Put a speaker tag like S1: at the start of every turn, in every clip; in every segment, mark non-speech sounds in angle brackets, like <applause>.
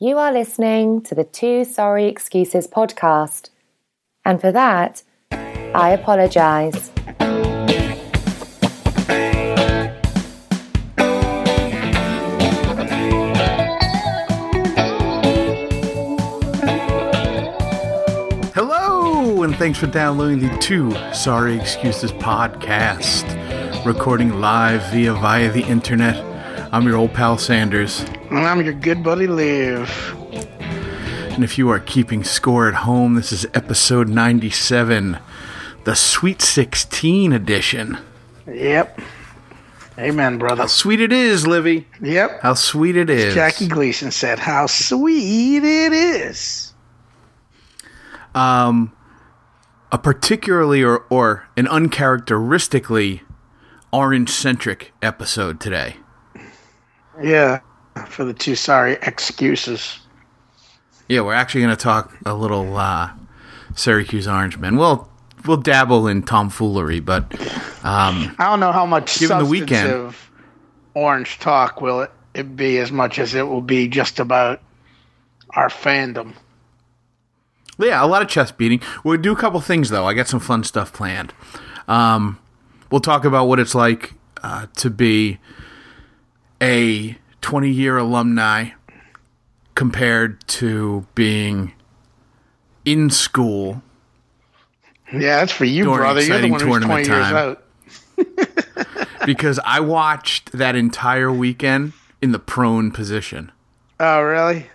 S1: You are listening to the Two Sorry Excuses podcast. And for that, I apologize.
S2: Hello, and thanks for downloading the Two Sorry Excuses podcast, recording live via via the internet. I'm your old pal Sanders,
S3: And I'm your good buddy Liv.
S2: and if you are keeping score at home, this is episode 97, the Sweet 16 edition.
S3: Yep. Amen, brother.
S2: How sweet it is, Livy.
S3: Yep.
S2: How sweet it is.
S3: Jackie Gleason said, How sweet it is.
S2: um, a particularly or, or an uncharacteristically orange centric episode today.
S3: Yeah. For the two sorry excuses.
S2: Yeah, we're actually going to talk a little uh, Syracuse Orangemen. We'll we'll dabble in tomfoolery, but um,
S3: I don't know how much
S2: Given the weekend.
S3: orange talk will it, it be as much as it will be just about our fandom.
S2: yeah, a lot of chest beating. We'll do a couple things though. I got some fun stuff planned. Um, we'll talk about what it's like uh, to be a 20 year alumni compared to being in school
S3: Yeah, that's for you, brother. You're the one who's 20
S2: tournament
S3: years out. <laughs> <laughs>
S2: because I watched that entire weekend in the prone position.
S3: Oh, really?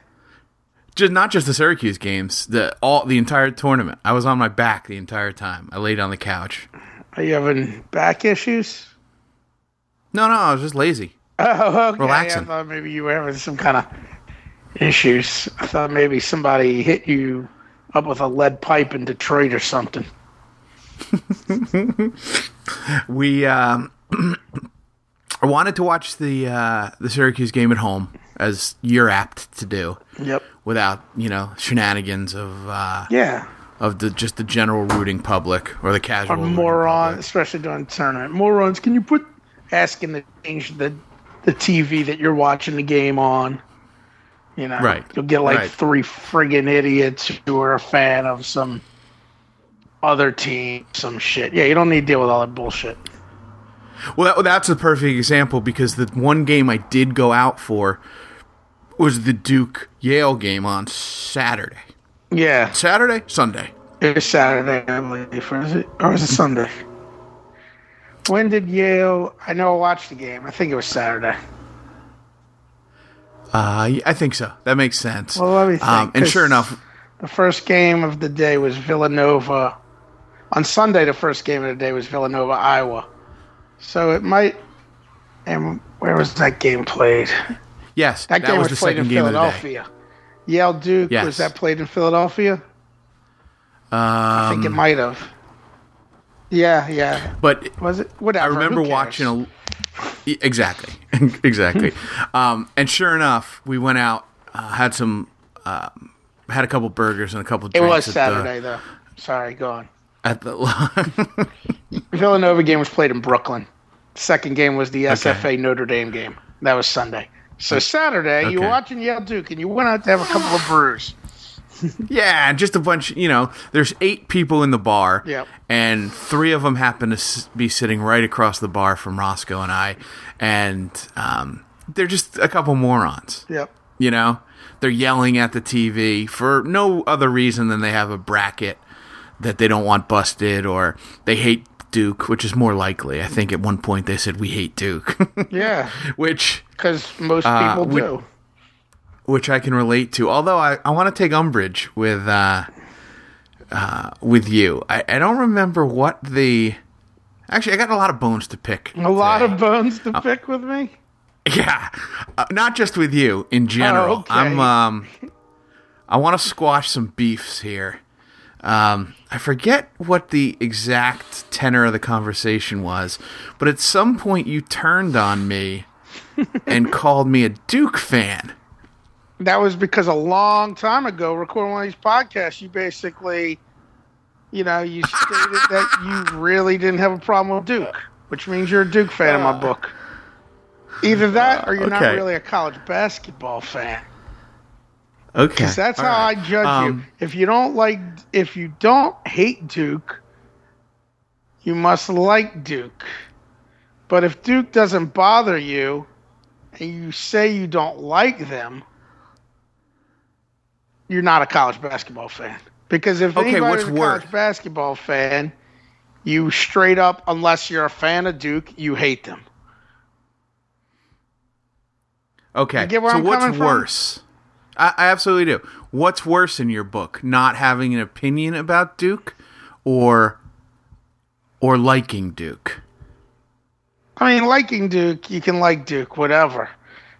S2: Just not just the Syracuse games, the all the entire tournament. I was on my back the entire time. I laid on the couch.
S3: Are you having back issues?
S2: No, no, I was just lazy.
S3: Oh, okay.
S2: Relaxing.
S3: I thought maybe you were having some kind of issues. I thought maybe somebody hit you up with a lead pipe in Detroit or something. <laughs>
S2: We um, I <clears throat> wanted to watch the uh, the Syracuse game at home, as you're apt to do,
S3: Yep.
S2: without you know shenanigans of uh,
S3: Yeah.
S2: of the just the general rooting public or the casual
S3: Or moron, especially during the tournament. Morons, can you put asking to change the the TV that you're watching the game on? You know,
S2: Right.
S3: You'll get like
S2: Right.
S3: three friggin' idiots who are a fan of some other team, some shit. Yeah, you don't need to deal with all that bullshit.
S2: Well, that, that's a perfect example because the one game I did go out for was the Duke Yale game on Saturday.
S3: Yeah,
S2: Saturday, Sunday.
S3: It was Saturday, I believe. Or is it? Or was it Sunday? When did Yale? I know I watched the game. I think it was Saturday.
S2: Uh, I think so. That makes sense.
S3: Well, let me think,
S2: um, and sure enough,
S3: The first game of the day was Villanova. On Sunday, the first game of the day was Villanova, Iowa. So it might. And where was that game played?
S2: yes,
S3: That, game
S2: was,
S3: was, played in
S2: game of the day.
S3: Philadelphia. Yale Duke
S2: Yes.
S3: was that played in Philadelphia? I think it
S2: Um,
S3: might have. Yeah, yeah.
S2: but
S3: Was it? Whatever.
S2: I remember watching a exactly, <laughs> exactly. um, and sure enough, we went out, uh, had some, um, had a couple burgers and a couple.
S3: It was
S2: at
S3: Saturday, though. Sorry, go on.
S2: The, at the <laughs>
S3: Villanova game was played in Brooklyn. Second game was the SFA Notre Dame game. That was Sunday. So Saturday, you were watching Yale Duke, and you went out to have a couple of brews. <laughs>
S2: Yeah, just a bunch. You know, there's eight people in the bar,
S3: Yep.
S2: and three of them happen to be sitting right across the bar from Roscoe and I, and um, they're just a couple morons.
S3: Yep.
S2: You know, they're yelling at the TV for no other reason than they have a bracket that they don't want busted, or they hate Duke, which is more likely. I think at one point they said we hate Duke, <laughs>
S3: Yeah,
S2: which
S3: because most
S2: Uh,
S3: people
S2: we-
S3: do.
S2: Which I can relate to. Although I, I want to take umbrage with uh, uh, with you. I, I don't remember what the. Actually, I got a lot of bones to pick.
S3: A lot of bones
S2: Uh,
S3: to pick with me.
S2: yeah, uh, not just with you in general.
S3: Oh, okay.
S2: I'm um, I want to squash some beefs here. Um, I forget what the exact tenor of the conversation was, but at some point you turned on me <laughs> and called me a Duke fan.
S3: That was because a long time ago, recording one of these podcasts, you basically, you know, you stated <laughs> that you really didn't have a problem with Duke, which means you're a Duke fan in my book. Either that or you're not really a college basketball fan.
S2: Okay.
S3: Because that's
S2: All
S3: how
S2: right.
S3: I judge
S2: Um,
S3: you. If you don't like, if you don't hate Duke, you must like Duke. But if Duke doesn't bother you, and you say you don't like them, you're not a college basketball fan. Because if
S2: Okay,
S3: anybody's a college basketball fan, you straight up, unless you're a fan of Duke, you hate them.
S2: Okay. So
S3: I'm
S2: what's worse? I, I absolutely do. What's worse in your book? Not having an opinion about Duke or or liking Duke?
S3: I mean, liking Duke, you can like Duke, whatever.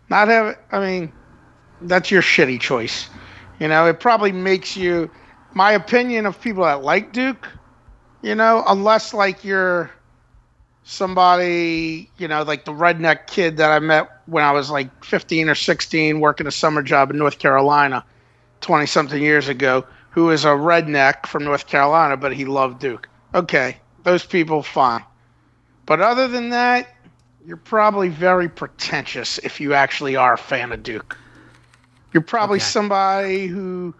S3: Not have, I mean, that's your shitty choice. You know, it probably makes you, my opinion of people that like Duke, you know, unless like you're somebody, you know, like the redneck kid that I met when I was like 15 or 16 working a summer job in North Carolina 20 something years ago, who is a redneck from North Carolina, but he loved Duke. Okay, those people, fine. But other than that, you're probably very pretentious if you actually are a fan of Duke. You're probably
S2: Okay.
S3: somebody who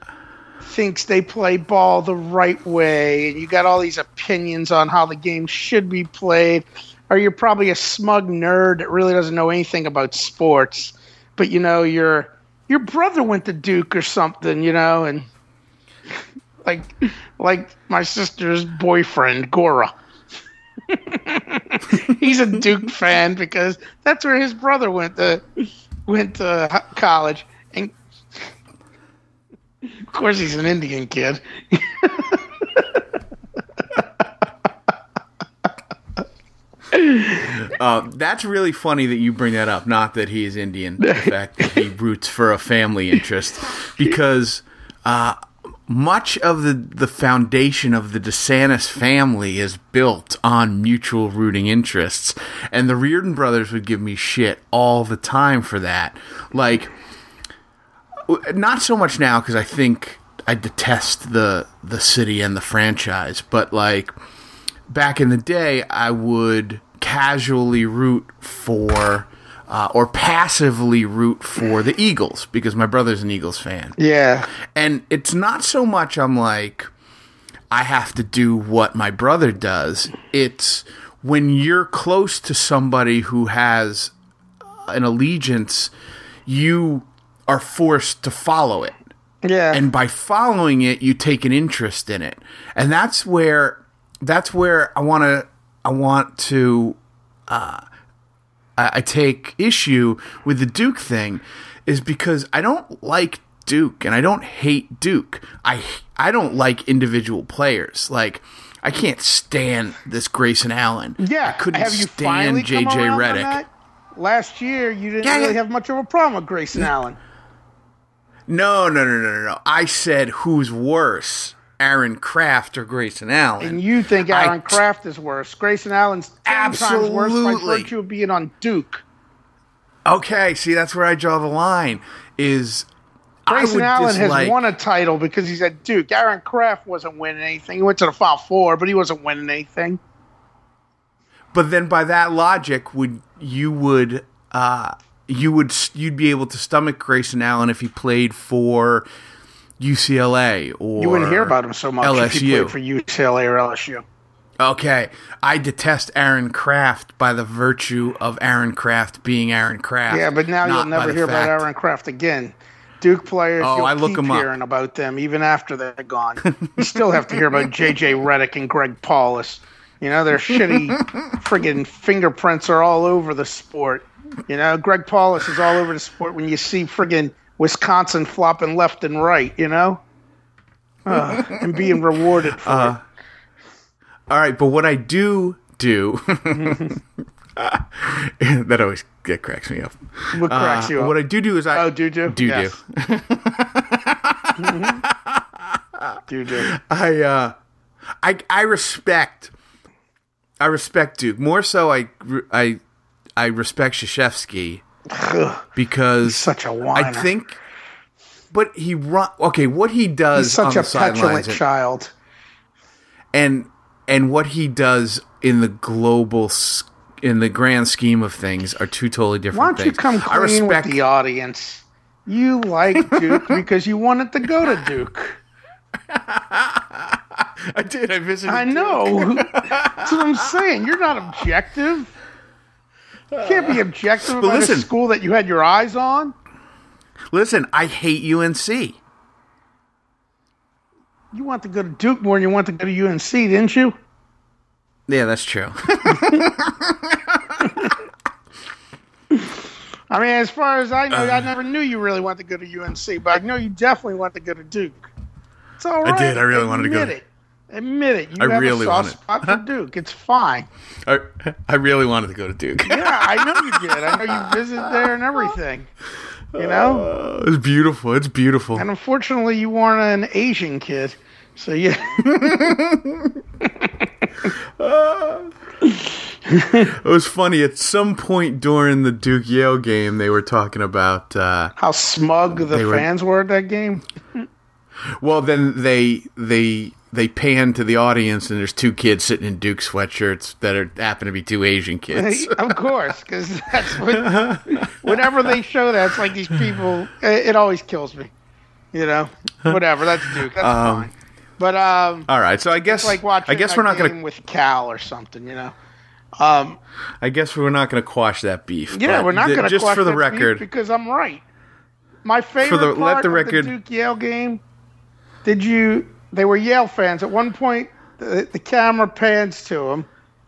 S3: thinks they play ball the right way, and you got all these opinions on how the game should be played. Or you're probably a smug nerd that really doesn't know anything about sports, but you know your your brother went to Duke or something, you know, and like like my sister's boyfriend Gora. <laughs> He's a Duke fan because that's where his brother went to went to college, of course he's an Indian kid. <laughs>
S2: Uh, that's really funny that you bring that up. Not that he is Indian, the <laughs> fact that he roots for a family interest, because uh, much of the the foundation of the DeSantis family is built on mutual rooting interests, and the Reardon brothers would give me shit all the time for that. Like, not so much now because I think I detest the the city and the franchise, but like back in the day, I would casually root for uh, or passively root for the Eagles because my brother's an Eagles fan.
S3: Yeah,
S2: And it's not so much I'm like, I have to do what my brother does. It's when you're close to somebody who has an allegiance, you are forced to follow it.
S3: Yeah,
S2: and by following it you take an interest in it. And that's where that's where i want to i want to uh I, I take issue with the duke thing is because i don't like duke and i don't hate duke. I i don't like individual players. Like i can't stand this grayson allen.
S3: Yeah.
S2: i couldn't
S3: have you
S2: stand
S3: finally
S2: jj
S3: Redick? Last year, you didn't
S2: Yeah,
S3: really have much of a problem with Grayson Allen.
S2: No no no no no no i said who's worse aaron Craft or grayson allen
S3: And you think
S2: I-
S3: Aaron Craft is worse. Grayson Allen's ten times worse by virtue of being on Duke.
S2: Okay, see, that's where I draw the line. Is
S3: Grayson
S2: I
S3: Allen has won a title because he's at Duke. Aaron Craft wasn't winning anything. He went to the Final Four, but he wasn't winning anything.
S2: but then by that logic, would you would uh, you would you'd be able to stomach Grayson Allen if he played for UCLA or
S3: You wouldn't hear about him so much if he
S2: LSU.
S3: played for UCLA or LSU.
S2: Okay, I detest Aaron Craft by the virtue of Aaron Craft being Aaron Craft.
S3: Yeah, but now you'll never hear about Aaron Craft again. Duke players,
S2: Oh,
S3: you'll
S2: I look
S3: keep
S2: 'em up.
S3: hearing about them even after they're gone. <laughs> you still have to hear about J.J. Redick and Greg Paulus. You know, their shitty <laughs> friggin' fingerprints are all over the sport. You know, Greg Paulus is all over the sport when you see friggin' Wisconsin flopping left and right, you know? Ugh, and being rewarded for
S2: Uh,
S3: it.
S2: All right, but what I do do <laughs> that always that cracks me up.
S3: What cracks
S2: Uh,
S3: you up?
S2: What I do do is I
S3: oh, do do?
S2: do
S3: Yes.
S2: do. <laughs>
S3: Do do.
S2: I uh, I I respect I respect Duke more so. I I I respect
S3: Krzyzewski
S2: because
S3: such a whiner.
S2: I think, but he run okay. What he does
S3: He's such a petulant child.
S2: and and what he does in the global in the grand scheme of things are two totally different
S3: Why don't you
S2: things.
S3: come
S2: I
S3: clean
S2: respect
S3: with the audience? You like <laughs> Duke because you wanted to go to Duke. <laughs>
S2: I did. I visited.
S3: I know. <laughs> That's what I'm saying. You're not objective. You can't be objective about
S2: listen.
S3: a school that you had your eyes on.
S2: Listen, I hate UNC.
S3: You want to go to Duke more than you want to go to UNC, didn't you?
S2: Yeah, that's true. <laughs>
S3: I mean, as far as I know, I uh. never knew you really wanted to go to UNC, but I know you definitely want to go to Duke. It's all right.
S2: I did. I really wanted to go to-
S3: it. Admit it. You
S2: I
S3: have
S2: really
S3: a soft
S2: wanted-
S3: spot for Duke. It's fine. <laughs>
S2: I, I really wanted to go to Duke.
S3: Yeah, I know you did. I know you <laughs> visited there and everything. You know?
S2: Uh, it's beautiful. It's beautiful.
S3: And unfortunately, you weren't an Asian kid. So, yeah. <laughs>
S2: It was funny. At some point during the Duke Yale game, they were talking about. Uh,
S3: How smug the
S2: They were-
S3: fans were at that game.
S2: well, then they they they pan to the audience, and there's two kids sitting in Duke sweatshirts that are happen to be two Asian kids.
S3: of course, because <laughs> that's what. <laughs> Whenever they show that, it's like these people. It, it always kills me. You know, whatever. That's Duke. That's fine. But um,
S2: All right, so I guess
S3: like watching.
S2: I guess we're not gonna.
S3: with Cal or something. You know. Um,
S2: I guess we're not gonna quash that beef.
S3: yeah, we're not going to
S2: just for the record.
S3: because I'm right. My favorite
S2: the- let
S3: part
S2: the
S3: of the Duke Yale game. Did you? They were Yale fans. At one point, the, the camera pans to them.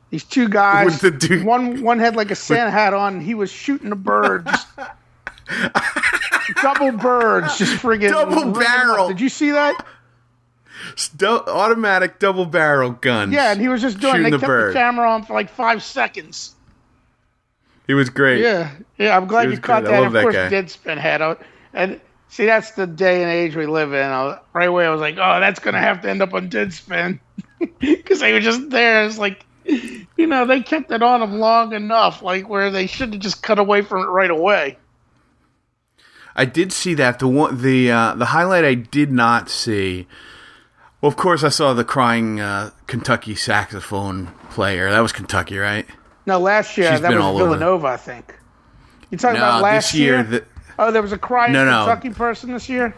S3: These two guys.
S2: The Duke-
S3: One one had like a Santa hat on. And he was shooting a bird. Just, <laughs> double birds, just friggin'
S2: Double
S3: ringing them up.
S2: barrel.
S3: Did you see that?
S2: Automatic double barrel gun.
S3: Yeah, and he was just doing. They
S2: the
S3: kept
S2: bird.
S3: the camera on for like five seconds.
S2: He was great.
S3: Yeah, yeah. I'm glad you caught
S2: great. I
S3: that.
S2: love
S3: of
S2: that
S3: course,
S2: guy.
S3: Deadspin had out, and see that's the day and age we live in. Was, right away, I was like, oh, that's gonna have to end up on Deadspin because <laughs> they were just there. It's like, you know, they kept it on them long enough, like where they should have just cut away from it right away.
S2: I did see that. The one, the uh, the highlight I did not see. Well, of course, I saw the crying uh, Kentucky saxophone player. That was Kentucky, right?
S3: No, last year
S2: She's
S3: that was. Villanova, I think. You talking
S2: No,
S3: about last
S2: this year. The,
S3: oh, there was a crying
S2: No, no.
S3: Kentucky person this year.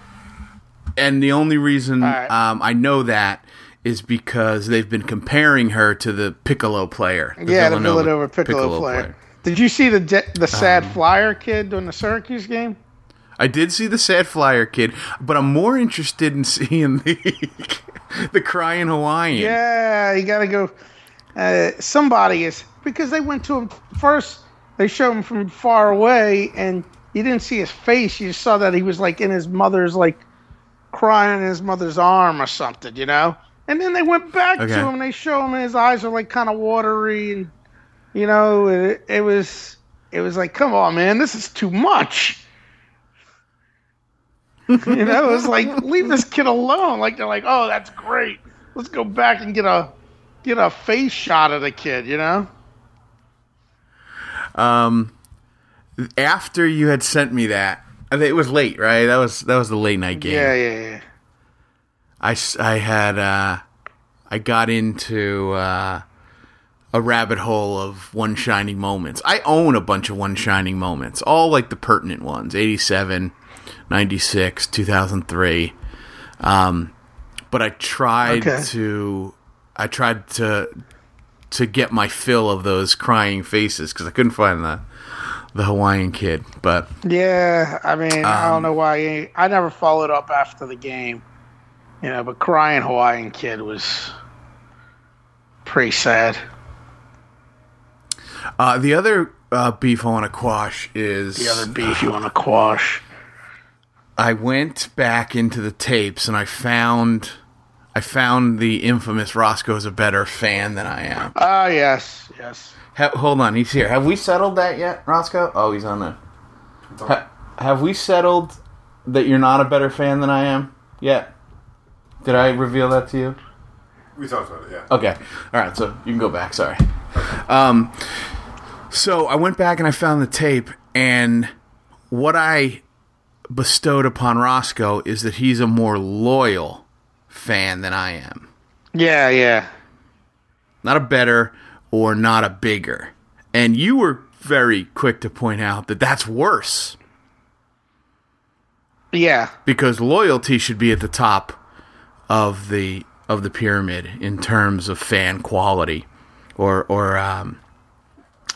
S2: and the only reason
S3: right.
S2: um, I know that is because they've been comparing her to the Piccolo player.
S3: yeah, the Villanova Piccolo, player. Did you see the de- the sad
S2: Um,
S3: flyer kid during the Syracuse game?
S2: I did see the sad flyer kid, but I'm more interested in <laughs> seeing the the crying Hawaiian.
S3: Yeah, you got to go. Uh, somebody is because they went to him first. They showed him from far away, and you didn't see his face. You just saw that he was like in his mother's like crying in his mother's arm or something, you know. And then they went back
S2: Okay.
S3: to him, and they show him, and his eyes are like kind of watery, and you know, it, it was it was like, come on, man, this is too much. <laughs> you know, it was like leave this kid alone. Like they're like, oh, that's great. Let's go back and get a get a face shot of the kid. You know?
S2: Um, after you had sent me that, I think it was late, right? That was that was the late night game.
S3: Yeah, yeah, yeah.
S2: I, I had uh, I got into uh, a rabbit hole of one shining moments. I own a bunch of one shining moments, all like the pertinent ones: 87, 96, 2003. Um, but I tried
S3: Okay.
S2: to I tried to to get my fill of those crying faces because I couldn't find the the Hawaiian kid. But
S3: Yeah, I mean, I
S2: Um,
S3: don't know why. He, I never followed up after the game. You know, but crying Hawaiian kid was pretty sad.
S2: uh, the other uh, beef I want to quash is
S3: The other beef you want to quash?
S2: I went back into the tapes and I found I found the infamous Roscoe's a better fan than I am.
S3: Ah, yes, yes.
S2: Ha- hold on, he's here. Have we settled that yet, Roscoe? Oh, he's on there. Ha- have we settled that you're not a better fan than I am yet? Did I reveal that to you?
S4: We talked about it, yeah.
S2: Okay. All right. So you can go back. Sorry. Um, so I went back and I found the tape, and what I bestowed upon Roscoe is that he's a more loyal fan than I am.
S3: Yeah, yeah.
S2: Not a better or not a bigger. And you were very quick to point out that that's worse.
S3: Yeah.
S2: because loyalty should be at the top of the of the pyramid in terms of fan quality or or um,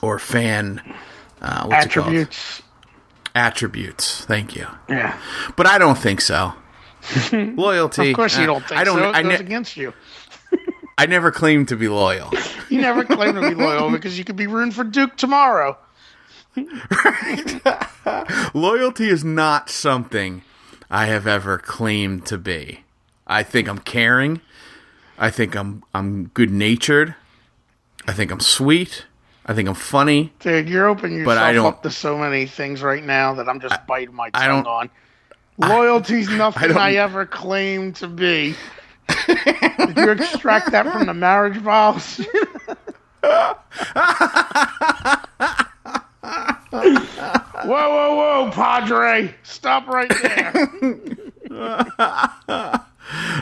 S2: or fan uh, what's it called?
S3: Attributes.
S2: attributes. Thank you.
S3: Yeah.
S2: But I don't think so. <laughs> Loyalty.
S3: Of course you
S2: uh,
S3: don't think
S2: I don't.
S3: so. It
S2: I,
S3: goes
S2: ne-
S3: against you.
S2: I never claimed to be loyal.
S3: You never claim to be loyal <laughs> because you could be rooting for Duke tomorrow. <laughs>
S2: Loyalty is not something I have ever claimed to be. I think I'm caring. I think I'm I'm good natured. I think I'm sweet. I think I'm funny.
S3: Dude, you're opening yourself
S2: I don't-
S3: up to so many things right now that I'm just biting my
S2: I
S3: tongue on. Loyalty's <laughs> nothing
S2: don't-
S3: I, ever claimed to be. Did you extract that from the marriage vows? whoa, whoa, whoa, Padre! Stop right there.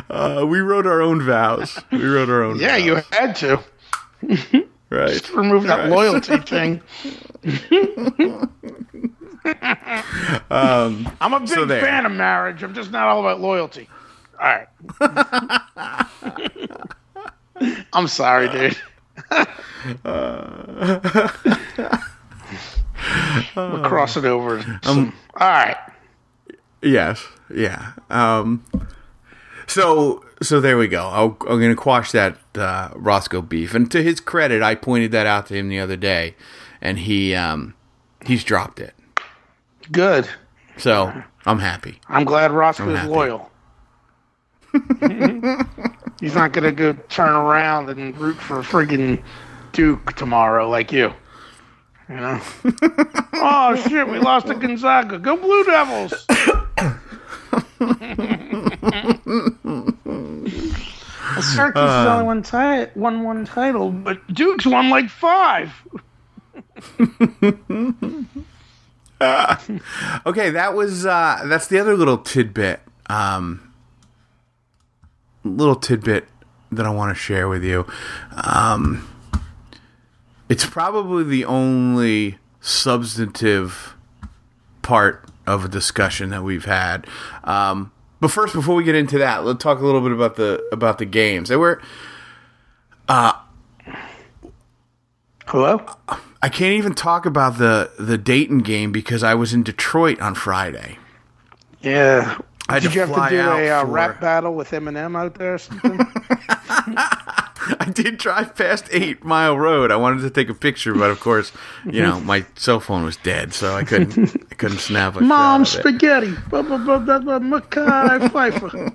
S2: Uh, we wrote our own vows. We wrote our own.
S3: Yeah,
S2: vows.
S3: you had to
S2: right.
S3: Just remove that loyalty thing. <laughs> I'm a big
S2: so
S3: fan of marriage. I'm just not all about loyalty. All right. <laughs> I'm sorry, dude. <laughs> We're crossing over. some- all right.
S2: Yes. Yeah. Um. So so there we go. I'll, I'm going to quash that uh, Roscoe beef, and to his credit, I pointed that out to him the other day, and he um he's dropped it.
S3: Good.
S2: So I'm happy.
S3: I'm glad Roscoe's
S2: happy.
S3: loyal. He's not going to go turn around and root for a friggin' Duke tomorrow like you. You know? <laughs> oh, shit, we lost to Gonzaga. Go Blue Devils! <coughs> Syracuse has only one, ti- won one title, but Duke's won like five. <laughs>
S2: Okay, that was uh that's the other little tidbit. Um little tidbit that I want to share with you. Um it's probably the only substantive part of a discussion that we've had. Um but first before we get into that, let's talk a little bit about the about the games. They were
S3: Hello?
S2: I can't even talk about the the Dayton game because I was in Detroit on Friday.
S3: Yeah.
S2: I had
S3: Did
S2: to
S3: you have to do a uh,
S2: for-
S3: rap battle with Eminem out there or something? <laughs> <laughs>
S2: I did drive past Eight Mile Road. I wanted to take a picture, but of course, you know, my cell phone was dead, so I couldn't. I couldn't snap a
S3: Mom
S2: shot of it.
S3: spaghetti. Blah, blah, blah, blah, blah, Mekhi Phifer.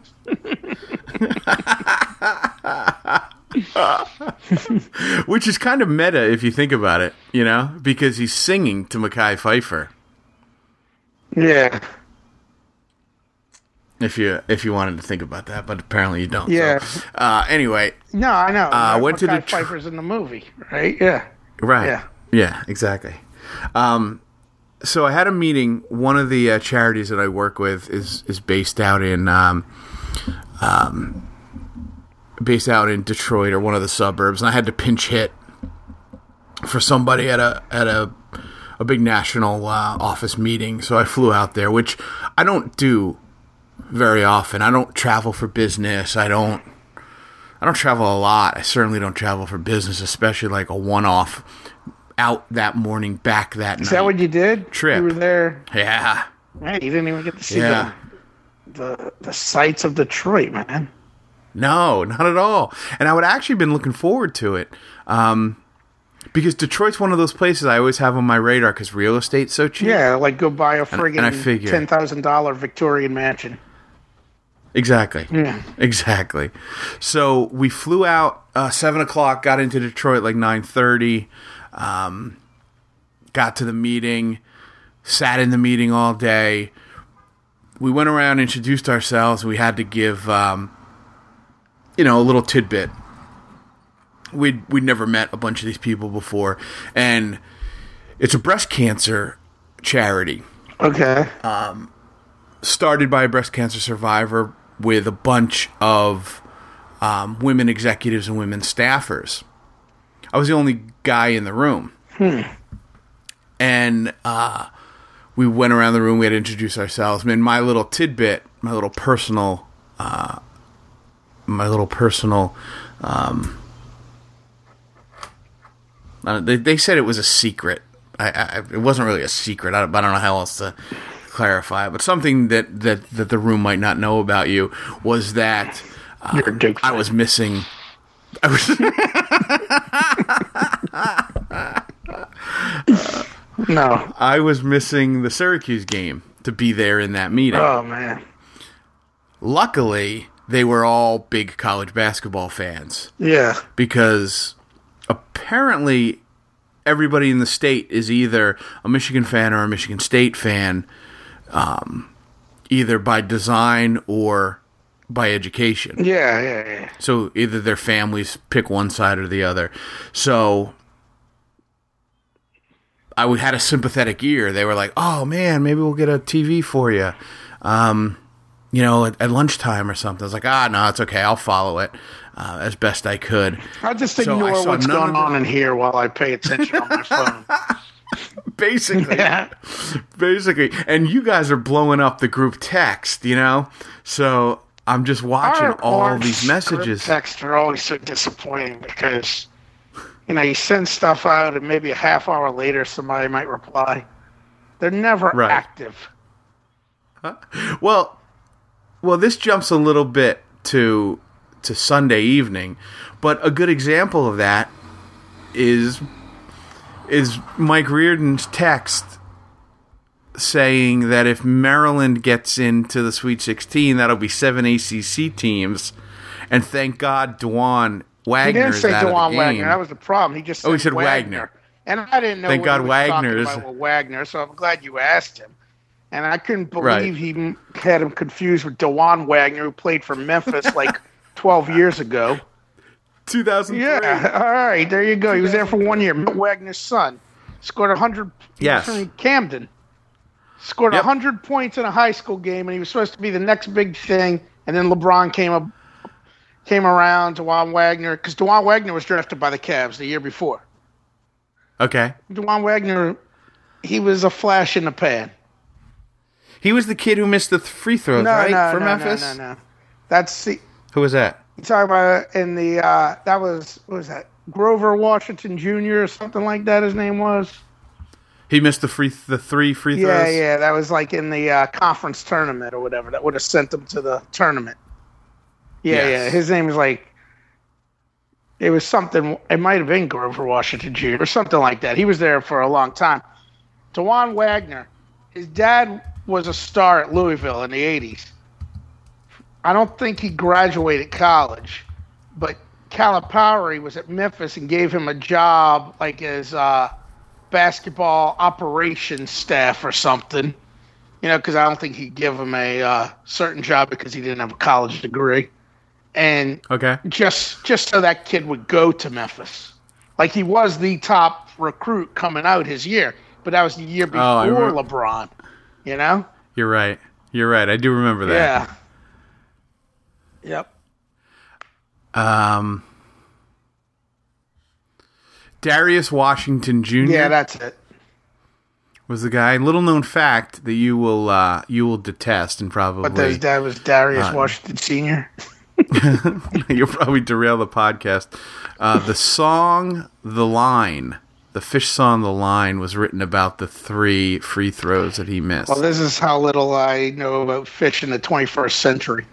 S3: <laughs>
S2: Which is kind of meta if you think about it, you know, because he's singing to Mekhi Phifer.
S3: Yeah.
S2: If you if you wanted to think about that, but apparently you don't.
S3: Yeah.
S2: So, uh, anyway,
S3: No, I know.
S2: Uh, went to
S3: Mekhi
S2: Detro-
S3: Phifer's in the movie, right? Yeah.
S2: Right.
S3: Yeah.
S2: Yeah, exactly. Um, so I had a meeting. One of the uh, charities that I work with is is based out in um, um, based out in Detroit or one of the suburbs, and I had to pinch hit for somebody at a at a a big national uh, office meeting. So I flew out there, which I don't do very often. I don't travel for business. I don't. I don't travel a lot. I certainly don't travel for business, especially like a one-off out that morning, back that
S3: Is
S2: night.
S3: Is that what you did?
S2: Trip.
S3: You were there.
S2: yeah,
S3: Man, you didn't even get to see
S2: yeah.
S3: the, the the sights of Detroit, man.
S2: No, not at all. And I would actually been looking forward to it, um, because Detroit's one of those places I always have on my radar because real estate's so cheap.
S3: Yeah, like go buy a friggin'
S2: and I figure-
S3: ten thousand dollar Victorian mansion.
S2: Exactly.
S3: Yeah.
S2: Exactly. So we flew out uh, seven o'clock, got into Detroit like nine thirty, um, got to the meeting, sat in the meeting all day. We went around, introduced ourselves. We had to give, um, you know, a little tidbit. We'd we'd never met a bunch of these people before, and it's a breast cancer charity
S3: Okay.
S2: Um, started by a breast cancer survivor with a bunch of um, women executives and women staffers. I was the only guy in the room. And uh, we went around the room. We had to introduce ourselves. And my little tidbit, my little personal, uh, my little personal. Um, uh, they, they said it was a secret. I, I, it wasn't really a secret. I, I don't know how else to clarify it, but something that, that, that the room might not know about you was that uh, I was missing. I was <laughs>
S3: No.
S2: I was missing the Syracuse game to be there in that meeting.
S3: Oh man.
S2: Luckily, they were all big college basketball fans
S3: Yeah.
S2: because apparently everybody in the state is either a Michigan fan or a Michigan State fan, um, either by design or by education.
S3: Yeah. Yeah. Yeah.
S2: So either their families pick one side or the other. So I would- had a sympathetic ear. They were like, "Oh man, maybe we'll get a TV for you." Um, you know, at, at lunchtime or something. I was like, "Ah, no, it's okay. I'll follow it uh, as best I could."
S3: I'll just
S2: So I
S3: ignore what's going on in here while I pay attention on my phone. <laughs>
S2: Basically, <laughs>
S3: Yeah.
S2: basically, and you guys are blowing up the group text. You know, so I'm just watching
S3: Our
S2: all
S3: orange
S2: these messages.
S3: script Texts are always so disappointing because, you know, you send stuff out and maybe a half hour later somebody might reply. They're never
S2: Right.
S3: active.
S2: Well, well, this jumps a little bit to to Sunday evening, but a good example of that is is Mike Reardon's text saying that if Maryland gets into the Sweet 16, that'll be seven ACC teams, and thank God
S3: Dajuan
S2: Wagner.
S3: He
S2: didn't
S3: say
S2: out of
S3: Dajuan
S2: the
S3: Wagner. That was the problem. He just
S2: Oh, he
S3: said
S2: said Wagner.
S3: And I didn't know
S2: Thank God
S3: he was
S2: Wagner's-
S3: Wagner, so I'm glad you asked him. And I couldn't believe
S2: Right.
S3: he had him confused with Dajuan Wagner, who played for Memphis like <laughs> 12 years ago.
S2: 2003.
S3: Yeah, all right, there you go. He was there for one year. Wagner's son scored 100. he was
S2: Yes.
S3: from Camden. Scored
S2: Yep.
S3: 100 points in a high school game, and he was supposed to be the next big thing. And then LeBron came up, came around. Dajuan Wagner, because Dajuan Wagner was drafted by the Cavs the year before.
S2: Okay.
S3: Dajuan Wagner, he was a flash in the pan.
S2: He was the kid who missed the free throws,
S3: No,
S2: right?
S3: no,
S2: for
S3: no,
S2: Memphis?
S3: no, no, no. That's the
S2: Who was that?
S3: You talking about in the uh, that was what was that Grover Washington Jr. or something like that. His name was.
S2: He missed the free the three free throws.
S3: Yeah, yeah, that was like in the uh, conference tournament or whatever. That would have sent him to the tournament. Yeah,
S2: Yes.
S3: yeah. His name is like. It was something. It might have been Grover Washington Jr. or something like that. He was there for a long time. Dajuan Wagner, his dad was a star at Louisville in the '80s. I don't think he graduated college, but Calipari was at Memphis and gave him a job like as uh, basketball operations staff or something. You know, because I don't think he'd give him a uh, certain job because he didn't have a college degree, and
S2: Okay.
S3: just just so that kid would go to Memphis, like he was the top recruit coming out his year, but that was the year before
S2: Oh,
S3: LeBron. You know?
S2: You're right. You're right. I do remember that.
S3: Yeah. Yep.
S2: Um, Darius Washington Jr.
S3: Yeah, that's it.
S2: was the guy. Little known fact that you will uh, you will detest and probably
S3: But his dad was Darius Washington Sr. <laughs>
S2: you'll probably derail the podcast. Uh, the song "The Line," the Phish song "The Line," was written about the three free throws that he missed.
S3: Well, this is how little I know about Phish in the 21st century.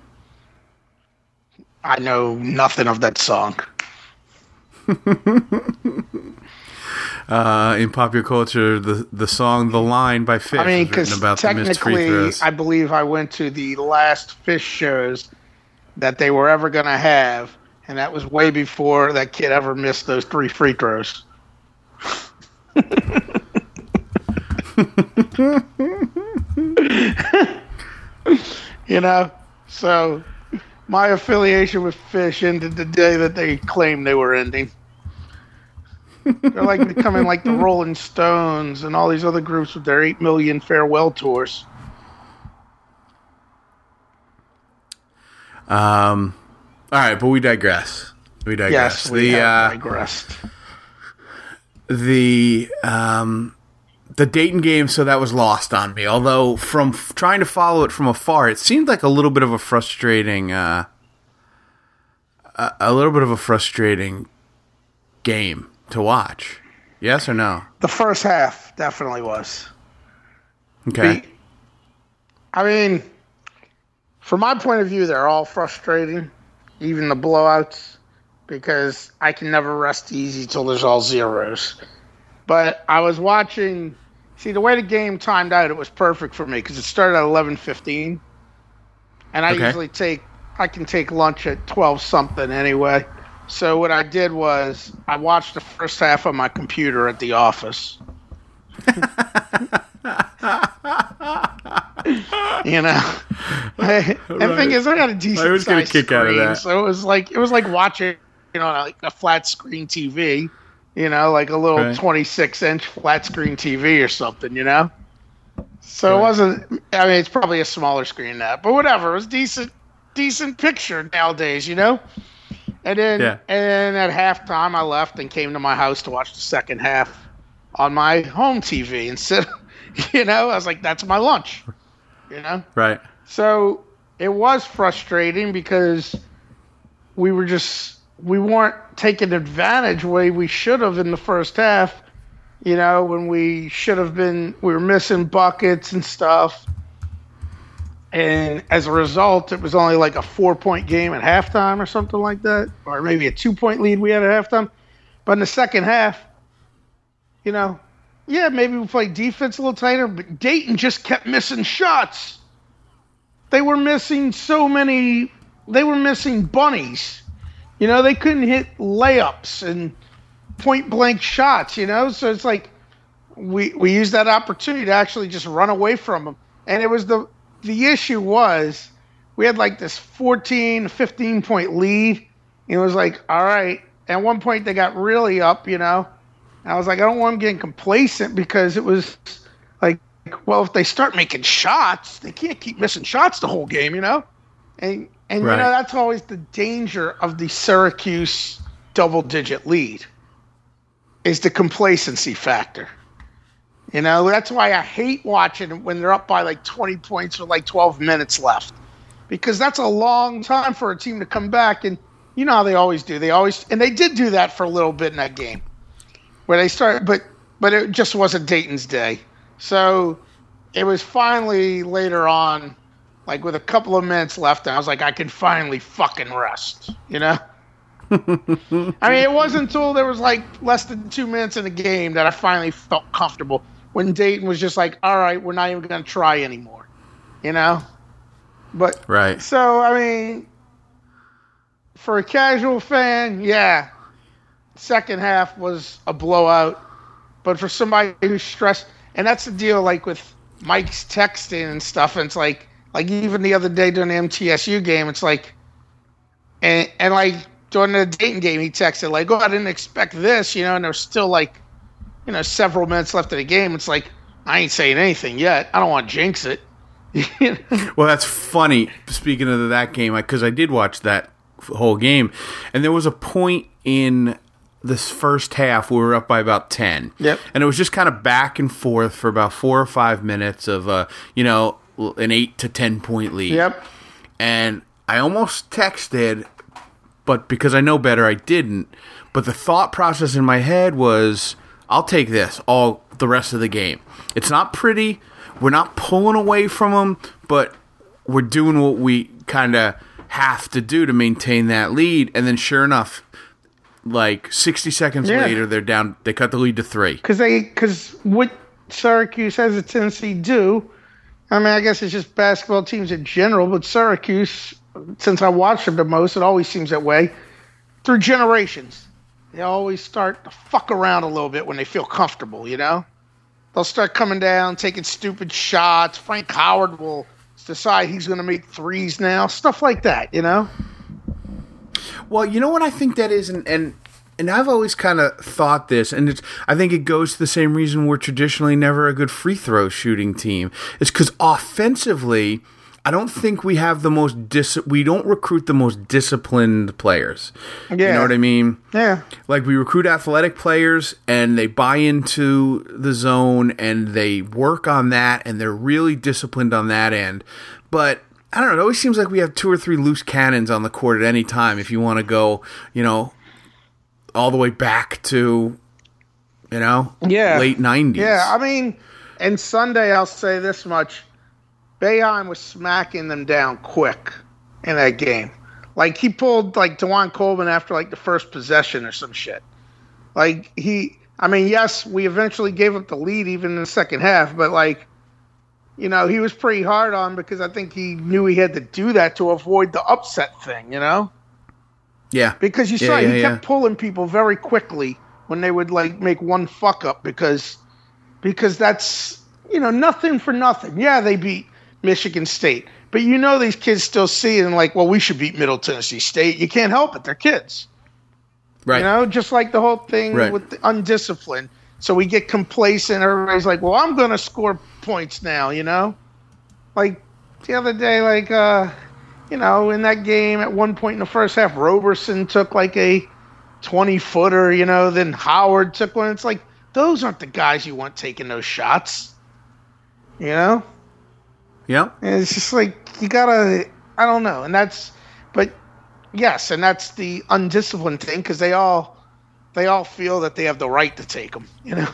S3: I know nothing of that song. <laughs>
S2: uh, in popular culture, the the song "The Line" by Phish
S3: I mean, because
S2: about the missed free
S3: technically. I believe I went to the last Phish shows that they were ever going to have, and that was way before that kid ever missed those three free throws. <laughs> <laughs> you know, so my affiliation with Phish ended the day that they claimed they were ending. They're like becoming like the Rolling Stones and all these other groups with their eight million farewell tours.
S2: Um, all right, but we digress. We digress.
S3: Yes, we
S2: the uh,
S3: digressed.
S2: the um, the Dayton game, so that was lost on me. Although from f- trying to follow it from afar, it seemed like a little bit of a frustrating, uh, a, a little bit of a frustrating game to watch. Yes or no?
S3: The first half definitely was.
S2: Okay.
S3: The- I mean, from my point of view, they're all frustrating, even the blowouts, because I can never rest easy till there's all zeros. But I was watching. See, the way the game timed out, it was perfect for me because it started at eleven fifteen, and I
S2: Okay.
S3: usually take I can take lunch at twelve something anyway. So what I did was I watched the first half on my computer at the office. <laughs> you know. <laughs> and the thing is, I got a decent
S2: I always get a
S3: sized
S2: kick out of
S3: screen,
S2: that.
S3: so it was like it was like watching, you know, like a flat screen TV, you know, like a little
S2: Right.
S3: 26 inch flat screen TV or something, you know. So it wasn't. I mean, it's probably a smaller screen than that, but whatever. It was decent, decent picture nowadays, you know. And then,
S2: Yeah.
S3: and then at halftime, I left and came to my house to watch the second half on my home TV instead. <laughs> You know, I was like, "That's my lunch," you know.
S2: Right.
S3: So it was frustrating because we were just we weren't taking advantage way we should have in the first half. You know, when we should have been, we were missing buckets and stuff. And as a result, it was only like a four point game at halftime or something like that, or maybe a two point lead we had at halftime. But in the second half, you know, yeah, maybe we played defense a little tighter, but Dayton just kept missing shots. They were missing so many, they were missing bunnies. You know, they couldn't hit layups and point blank shots, you know? So it's like we we used that opportunity to actually just run away from them. And it was the the issue was we had like this 14, 15 point lead. And it was like, all right. At one point they got really up, you know. And I was like, I don't want them getting complacent because it was like, well, if they start making shots, they can't keep missing shots the whole game, you know. And and
S2: Right.
S3: you know that's always the danger of the Syracuse double digit lead is the complacency factor. You know, that's why I hate watching when they're up by like 20 points with like 12 minutes left. Because that's a long time for a team to come back and you know how they always do. They always and they did do that for a little bit in that game. Where they started but but it just wasn't Dayton's day. So it was finally later on like with a couple of minutes left, I was like, I can finally fucking rest, you know? <laughs> I mean, it wasn't until there was like less than two minutes in the game that I finally felt comfortable when Dayton was just like, all right, we're not even going to try anymore, you know? But
S2: Right.
S3: so, I mean, for a casual fan, yeah, second half was a blowout. But for somebody who's stressed, and that's the deal, like with Mike's texting and stuff, and it's like, like even the other day during the MTSU game, it's like, and and like during the Dayton game, he texted like, "Oh, I didn't expect this," you know, and there's still like, you know, several minutes left of the game. It's like I ain't saying anything yet. I don't want to jinx it. <laughs>
S2: Well, that's funny. Speaking of that game, because I, did watch that whole game, and there was a point in this first half we were up by about ten.
S3: Yep.
S2: And it was just kind of back and forth for about four or five minutes of, uh, you know, an eight to ten point lead.
S3: yep.
S2: And I almost texted, but because I know better, I didn't. But the thought process in my head was, I'll take this all the rest of the game. It's not pretty. We're not pulling away from them, but we're doing what we kind of have to do to maintain that lead. And then, sure enough, like 60 seconds
S3: Yeah.
S2: later, they're down. They cut the lead to three.
S3: because they because what Syracuse has a tendency to do. I mean, I guess it's just basketball teams in general, but Syracuse, since I watch them the most, it always seems that way. Through generations, they always start to fuck around a little bit when they feel comfortable. You know, they'll start coming down, taking stupid shots. Frank Howard will decide he's going to make threes now, stuff like that. You know.
S2: Well, you know what I think that is, and and, and I've always kind of thought this, and it's I think it goes to the same reason we're traditionally never a good free throw shooting team. It's because offensively, I don't think we have the most dis. We don't recruit the most disciplined players.
S3: Yeah.
S2: You know what I mean?
S3: Yeah.
S2: Like we recruit athletic players and they buy into the zone and they work on that and they're really disciplined on that end. But I don't know. It always seems like we have two or three loose cannons on the court at any time. If you want to go, you know, all the way back to, you know,
S3: Yeah.
S2: late nineties.
S3: Yeah, I mean, and Sunday, I'll say this much: Boeheim was smacking them down quick in that game. Like he pulled like Dajuan Coleman after like the first possession or some shit. Like he, I mean, yes, we eventually gave up the lead even in the second half, but like, you know, he was pretty hard on because I think he knew he had to do that to avoid the upset thing. You know
S2: yeah,
S3: because you saw
S2: Yeah,
S3: he
S2: yeah,
S3: kept pulling people very quickly when they would like make one fuck up because because that's you know nothing for nothing. Yeah, they beat Michigan State, but you know these kids still see it and like, well, we should beat Middle Tennessee State. You can't help it; they're kids.
S2: right.
S3: You know, just like the whole thing
S2: Right.
S3: with the undisciplined. So we get complacent. Everybody's like, well, I'm going to score points now, you know? Like the other day, like, uh, you know, in that game at one point in the first half, Roberson took like a 20 footer, you know, then Howard took one. It's like, those aren't the guys you want taking those shots, you know?
S2: yeah,
S3: And it's just like you gotta, I don't know, and that's, but yes, and that's the undisciplined thing because they all, they all feel that they have the right to take them, you know.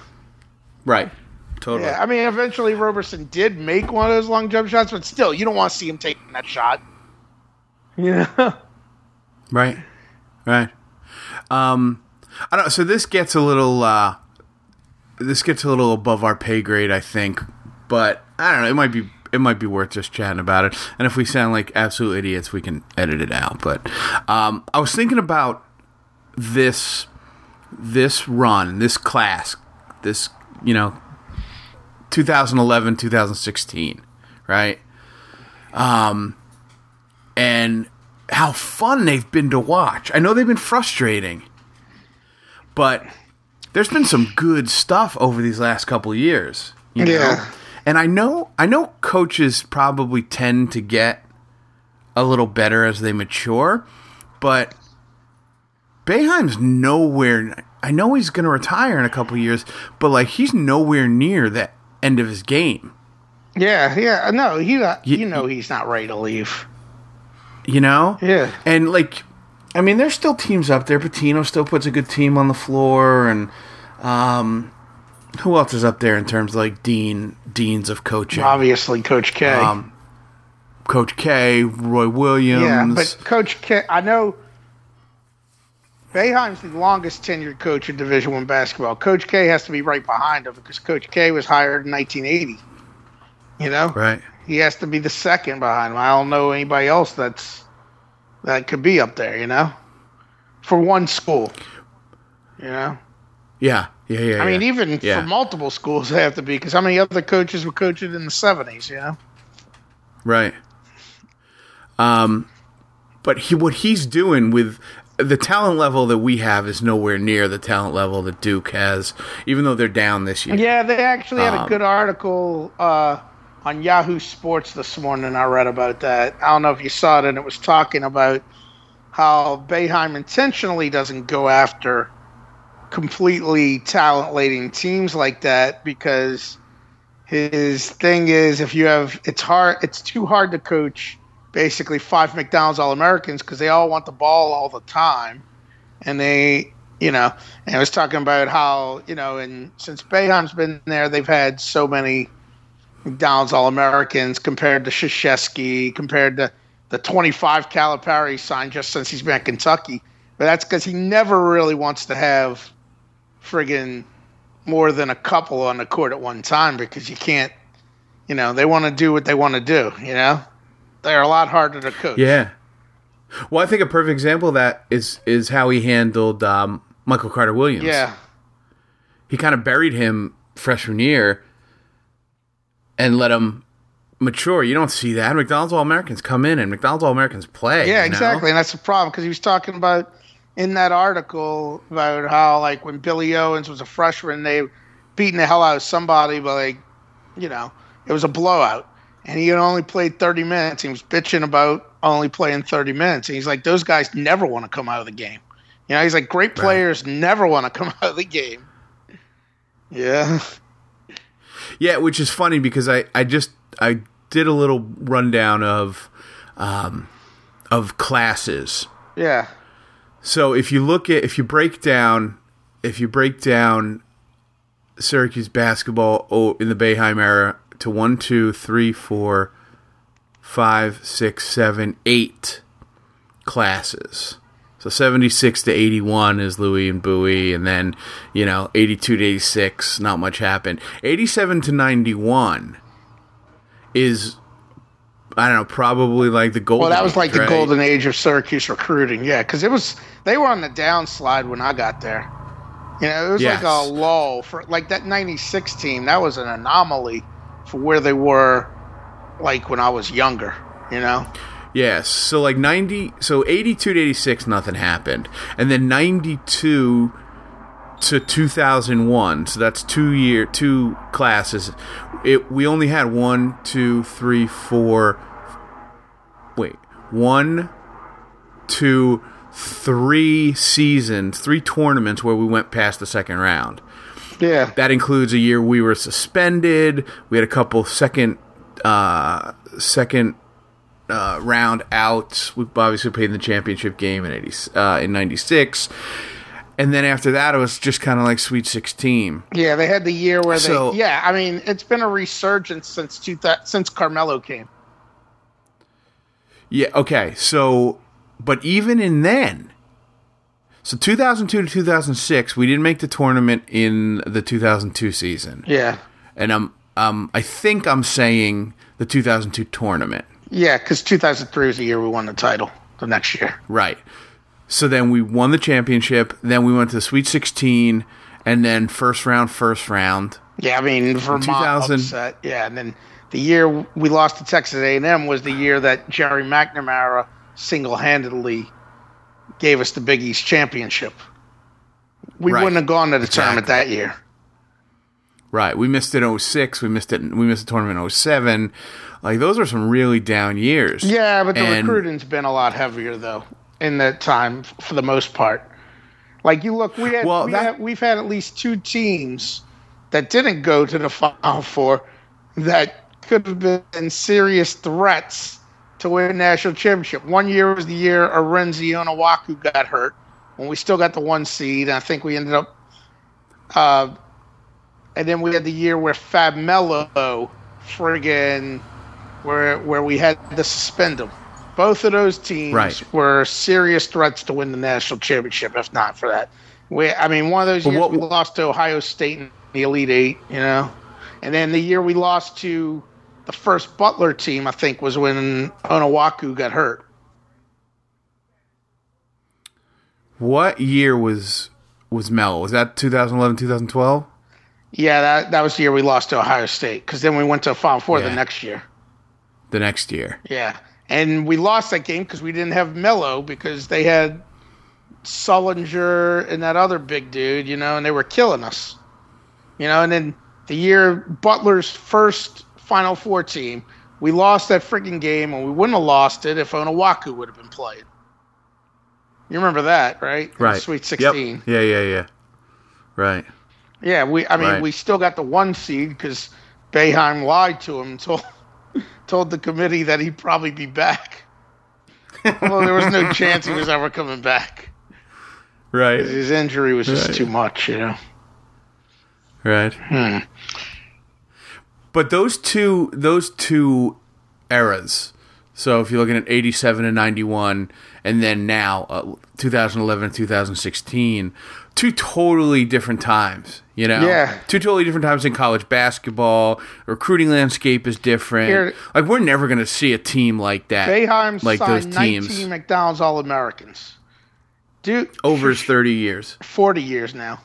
S2: right. Totally.
S3: Yeah, I mean, eventually Roberson did make one of those long jump shots, but still, you don't want to see him taking that shot. Know?
S2: Right. Right. Um I don't so this gets a little uh this gets a little above our pay grade, I think. But I don't know, it might be it might be worth just chatting about it. And if we sound like absolute idiots, we can edit it out. But um I was thinking about this this run, this class, this, you know, 2011, 2016, right? Um and how fun they've been to watch. I know they've been frustrating, but there's been some good stuff over these last couple of years. You know?
S3: Yeah.
S2: And I know I know coaches probably tend to get a little better as they mature, but Boeheim's nowhere I know he's going to retire in a couple of years, but like he's nowhere near the end of his game.
S3: Yeah, yeah. No, he, uh,
S2: Y-
S3: you know, he's not ready to leave.
S2: You know?
S3: Yeah.
S2: And like, I mean, there's still teams up there. Pitino still puts a good team on the floor, and um, who else is up there in terms of like dean deans of coaching?
S3: Obviously, Coach K.
S2: Um, Coach K, Roy Williams.
S3: Yeah, but Coach K, I know Boeheim's the longest tenured coach in Division One basketball. Coach K has to be right behind him because Coach K was hired in 1980. You know,
S2: right.
S3: He has to be the second behind him. I don't know anybody else that's that could be up there. You know, for one school. You know,
S2: Yeah, yeah, yeah.
S3: I mean, even
S2: Yeah.
S3: for multiple schools, <laughs> they have to be because how many other coaches were coaching in the 70s? You know,
S2: Right. Um, but he what he's doing with the talent level that we have is nowhere near the talent level that Duke has, even though they're down this year.
S3: Yeah, they actually had a
S2: Um,
S3: good article uh, on Yahoo Sports this morning. I read about that. I don't know if you saw it, and it was talking about how Boeheim intentionally doesn't go after completely talent laden teams like that because his thing is if you have it's hard it's too hard to coach basically five McDonald's All Americans because they all want the ball all the time and they you know and I was talking about how you know and since Boeheim's been there they've had so many McDonald's All Americans compared to Krzyzewski compared to the 25 Calipari signed just since he's been at Kentucky but that's because he never really wants to have friggin' more than a couple on the court at one time because you can't you know they want to do what they want to do you know they're a lot harder to coach
S2: Yeah. Well, I think a perfect example of that is is how he handled um, Michael Carter Williams.
S3: yeah
S2: he kind of buried him freshman year and let them mature. You don't see that. McDonald's All Americans come in and McDonald's All Americans play.
S3: Yeah,
S2: you know?
S3: exactly, and that's the problem because he was talking about in that article about how like when Billy Owens was a freshman, they beating the hell out of somebody, but like you know it was a blowout, and he had only played 30 minutes. He was bitching about only playing 30 minutes. And he's like, those guys never want to come out of the game. You know, he's like, great players never want to come <laughs> out of the game. Yeah.
S2: Yeah, which is funny because I, I just I did a little rundown of um, of classes.
S3: Yeah.
S2: So if you look at if you break down if you break down Syracuse basketball oh, in the Boeheim era to one, two, three, four, five, six, seven, eight classes. So 76 to 81 is Louis and Bouie, and then, you know, 82 to 86, not much happened. 87 to 91 is, I don't know, probably like the golden
S3: Well, that was
S2: age,
S3: like the
S2: right?
S3: golden age of Syracuse recruiting. Yeah, because it was they were on the downslide when I got there. You know, it was
S2: Yes.
S3: like a lull for like that '96 team. That was an anomaly for where they were, like when I was younger. You know.
S2: Yes. So like 90 so 82 to 86 nothing happened. And then 92 to 2001. So that's two year two classes. It we only had one, two, three, four wait. One, two, three seasons, three tournaments where we went past the second round.
S3: Yeah.
S2: That includes a year we were suspended. We had a couple second uh, second uh, round out. We obviously played in the championship game in eighty uh, in '96, and then after that, it was just kind of like Sweet Sixteen.
S3: Yeah, they had the year where they. Yeah, I mean, it's been a resurgence since two thou- since Carmelo came.
S2: Yeah. Okay. So, but even in then, so 2002 to 2006, we didn't make the tournament in the 2002 season,
S3: Yeah.
S2: and I'm um I think I'm saying the 2002 tournament.
S3: Yeah, because 2003 was the year we won the title. The next year.
S2: Right. So then we won the championship. Then we went to the Sweet 16, and then first round, first round.
S3: Yeah, I mean Vermont
S2: 2000
S3: upset. Yeah, and then the year we lost to Texas A&M was the year that Gerry McNamara single-handedly gave us the Big East championship. We
S2: Right.
S3: wouldn't have gone to the tournament that year.
S2: Right. We missed it in 06. We missed it. We missed the tournament in 07. Like those are some really down years.
S3: Yeah, but the
S2: And-
S3: recruiting's been a lot heavier though in that time for the most part. Like you look, we had,
S2: Well,
S3: we
S2: that-
S3: had we've had at least two teams that didn't go to the Final Four that could have been serious threats to win a national championship. One year was the year Arinze Onuaku got hurt when we still got the one seed. And I think we ended up. Uh, and then we had the year where Fab Melo friggin' where where we had to suspend them. Both of those teams
S2: Right.
S3: were serious threats to win the national championship. If not for that, we I mean one of those
S2: But
S3: years
S2: what-
S3: we lost to Ohio State in the Elite Eight, you know, and then the year we lost to the first Butler team, I think, was when Onuaku got hurt.
S2: What year was was Mel? Was that 2011, 2012?
S3: Yeah, that that was the year we lost to Ohio State because then we went to a Final Four
S2: Yeah.
S3: the next year.
S2: The next year.
S3: Yeah, and we lost that game because we didn't have Melo because they had Sullinger and that other big dude, you know, and they were killing us. You know, and then the year Butler's first Final Four team, we lost that freaking game, and we wouldn't have lost it if Onuaku would have been playing. You remember that, right? In
S2: Right.
S3: Sweet
S2: Yep.
S3: Sixteen.
S2: Yeah, yeah, yeah. Right.
S3: Yeah, we. I mean,
S2: Right.
S3: we still got the one seed because Boeheim lied to him and <laughs> told told the committee that he'd probably be back. well, there was no <laughs> chance he was ever coming back.
S2: Right.
S3: His injury was just
S2: Right.
S3: too much, you know.
S2: Right.
S3: Hmm.
S2: But those two those two eras. So if you're looking at 87 and 91 and then now uh, 2011 and 2016, two totally different times, you know?
S3: Yeah.
S2: Two totally different times in college basketball. Recruiting landscape is different.
S3: Here-
S2: like we're never going to see a team like that.
S3: Boeheim
S2: like those teams
S3: 19 McDonald's All Americans. Dude,
S2: over his 30 years,
S3: 40 years now.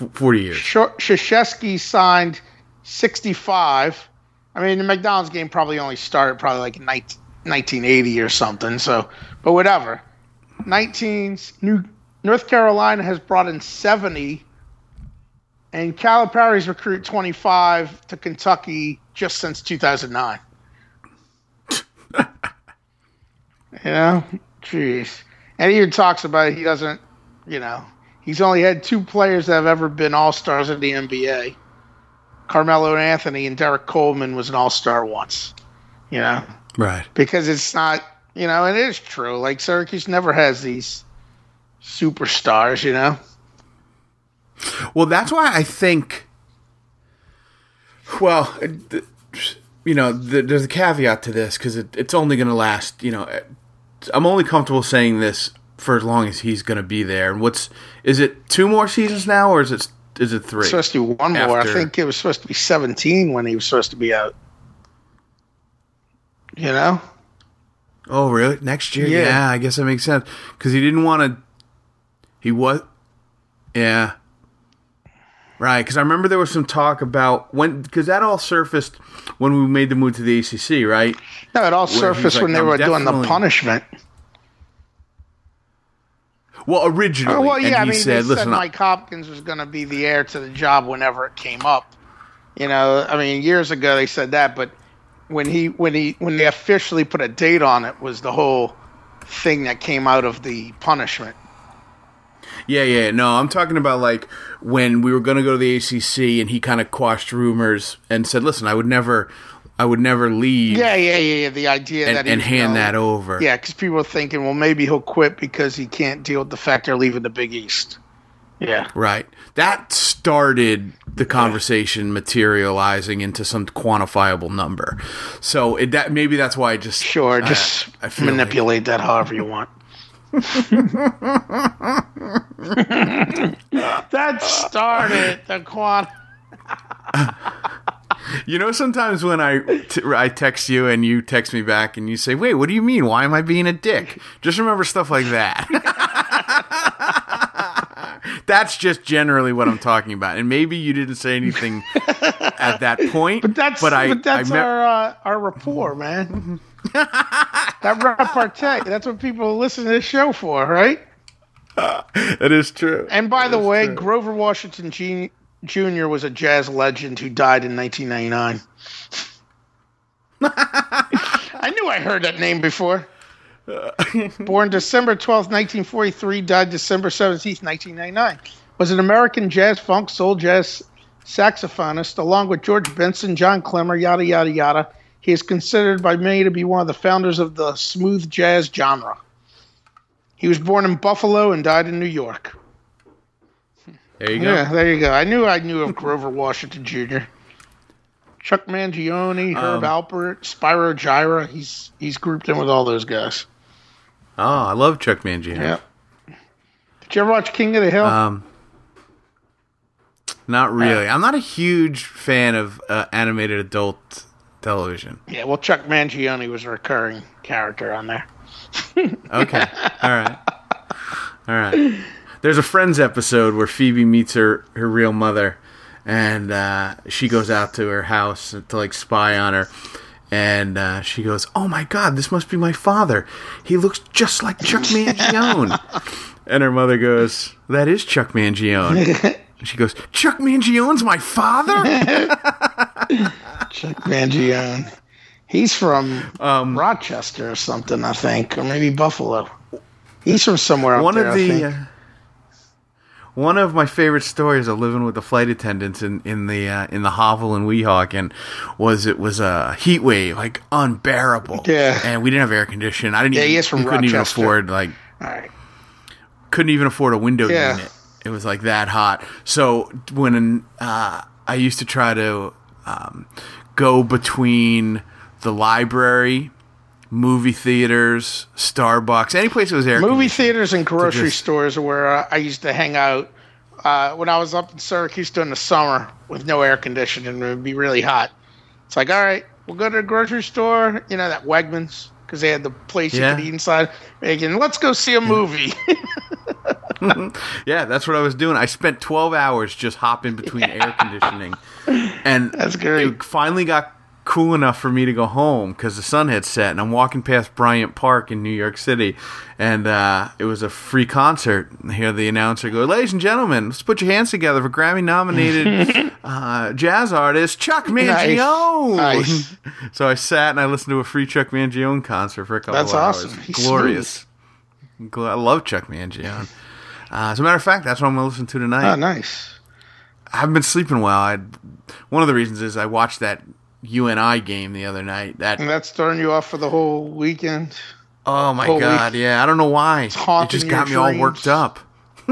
S2: f- 40 years.
S3: Krzyzewski signed 65. I mean, the McDonald's game probably only started probably like 19, 1980 or something. So, but whatever. 19s. New North Carolina has brought in 70, and Calipari's recruit 25 to Kentucky just since 2009. <laughs> you know, jeez. And he even talks about he doesn't, you know, he's only had two players that have ever been all stars in the NBA. Carmelo Anthony and Derrick Coleman was an all star once. You know?
S2: Right.
S3: Because it's not you know, and it is true. Like Syracuse never has these superstars. You know.
S2: Well, that's why I think. Well, you know, there's a caveat to this because it, it's only going to last. You know, I'm only comfortable saying this for as long as he's going to be there. And what's is it two more seasons now, or is it is it three?
S3: It's supposed to be one more. I think it was supposed to be 17 when he was supposed to be out. You know?
S2: Oh, really? Next year?
S3: Yeah.
S2: Yeah, I guess that makes sense because he didn't want to. He was, yeah, right. Because I remember there was some talk about when because that all surfaced when we made the move to the ACC, right?
S3: No, it all surfaced
S2: like,
S3: when they were doing the punishment.
S2: Well, originally,
S3: Oh, well,
S2: and
S3: yeah, I
S2: he
S3: mean,
S2: said,
S3: they said Mike Hopkins was going to be the heir to the job whenever it came up. You know, I mean, years ago they said that, but when he when he when they officially put a date on it was the whole thing that came out of the punishment.
S2: Yeah, yeah, no, I'm talking about like when we were going to go to the ACC, and he kind of quashed rumors and said, "Listen, I would never, I would never leave."
S3: Yeah, yeah, yeah. yeah. The idea
S2: And,
S3: that he
S2: and hand
S3: gonna-
S2: that over.
S3: Yeah, because people are thinking, well, maybe he'll quit because he can't deal with the fact they're leaving the Big East. Yeah.
S2: Right. That started the conversation materializing into some quantifiable number. So it, that maybe that's why I just
S3: Sure,
S2: I-
S3: just
S2: I feel like-
S3: manipulate that however you want. <laughs> that started the quant.
S2: you know, sometimes when I t- I text you and you text me back and you say, "Wait, what do you mean? Why am I being a dick?" Just remember stuff like that. <laughs> That's just generally what I'm talking about, and maybe you didn't say anything at that point. <laughs>
S3: But that's
S2: but
S3: but, that's
S2: I me-
S3: our uh, our rapport, man. That repartee. That's what people listen to this show for, right? <laughs>
S2: That is true.
S3: And by the way,
S2: true.
S3: Grover Washington G- Jr. was a jazz legend who died in 1999. <laughs> I knew I heard that name before. <laughs> Born December 12, 1943, died December 17, 1999. Was an American jazz, funk, soul jazz saxophonist, along with George Benson, John Klemmer, yada, yada, yada. He is considered by many to be one of the founders of the smooth jazz genre. He was born in Buffalo and died in New York.
S2: there you go.
S3: Yeah, there you go. I knew I knew of Grover Washington Jr. Chuck Mangione, Herb
S2: Um,
S3: Alpert, Spyro Gyra. He's he's grouped in with all those guys.
S2: Oh, I love Chuck Mangione.
S3: Yeah. Did you ever watch King of the Hill?
S2: Um, not really. I'm not a huge fan of uh, animated adult television.
S3: yeah, well, Chuck Mangione was a recurring character on there. <laughs>
S2: Okay. All right. All right. There's a Friends episode where Phoebe meets her her real mother, and uh, she goes out to her house to like spy on her. And uh, she goes, "Oh my God, this must be my father. He looks just like Chuck Mangione." <laughs> and her mother goes, "That is Chuck Mangione." <laughs> She goes, "Chuck Mangione's my father."
S3: Chuck Mangione. He's from
S2: Um,
S3: Rochester or something, I think, or maybe Buffalo. He's from somewhere up
S2: one
S3: there.
S2: of the uh, one of my favorite stories of living with the flight attendants in in the uh, in the hovel in Weehawken was it was a heat wave like unbearable.
S3: Yeah.
S2: and we didn't have air conditioning. I didn't.
S3: Yeah,
S2: even,
S3: he is from
S2: we couldn't even afford like
S3: All right.
S2: couldn't even afford a window
S3: Yeah.
S2: unit. It was like that hot. So when uh, I used to try to um, go between the library, movie theaters, Starbucks, any place that was air
S3: Movie theaters and grocery
S2: just-
S3: stores are where I used to hang out uh, when I was up in Syracuse during the summer with no air conditioning. It would be really hot. It's like, all right, we'll go to the grocery store, you know, that Wegmans, because they had the place
S2: Yeah.
S3: you could eat inside. Again, let's go see a movie. <laughs> <laughs>
S2: Yeah, that's what I was doing. I spent 12 hours just hopping between air conditioning. And <laughs>
S3: That's great.
S2: It finally got cool enough for me to go home because the sun had set, and I'm walking past Bryant Park in New York City, and uh, it was a free concert. And I hear the announcer go, "Ladies and gentlemen, let's put your hands together for Grammy-nominated <laughs> uh, jazz artist Chuck Mangione."
S3: Nice.
S2: so I sat and I listened to a free Chuck Mangione concert for a couple
S3: That's
S2: of hours.
S3: awesome.
S2: Glorious. Gl- I love Chuck Mangione. Uh, as a matter of fact, that's what I'm going to listen to tonight.
S3: Oh, nice.
S2: I haven't been sleeping well. I one of the reasons is I watched that UNI game the other night. That
S3: And that's throwing you off for the whole weekend.
S2: oh my god, yeah. I don't know why. It just got me all worked up. <laughs>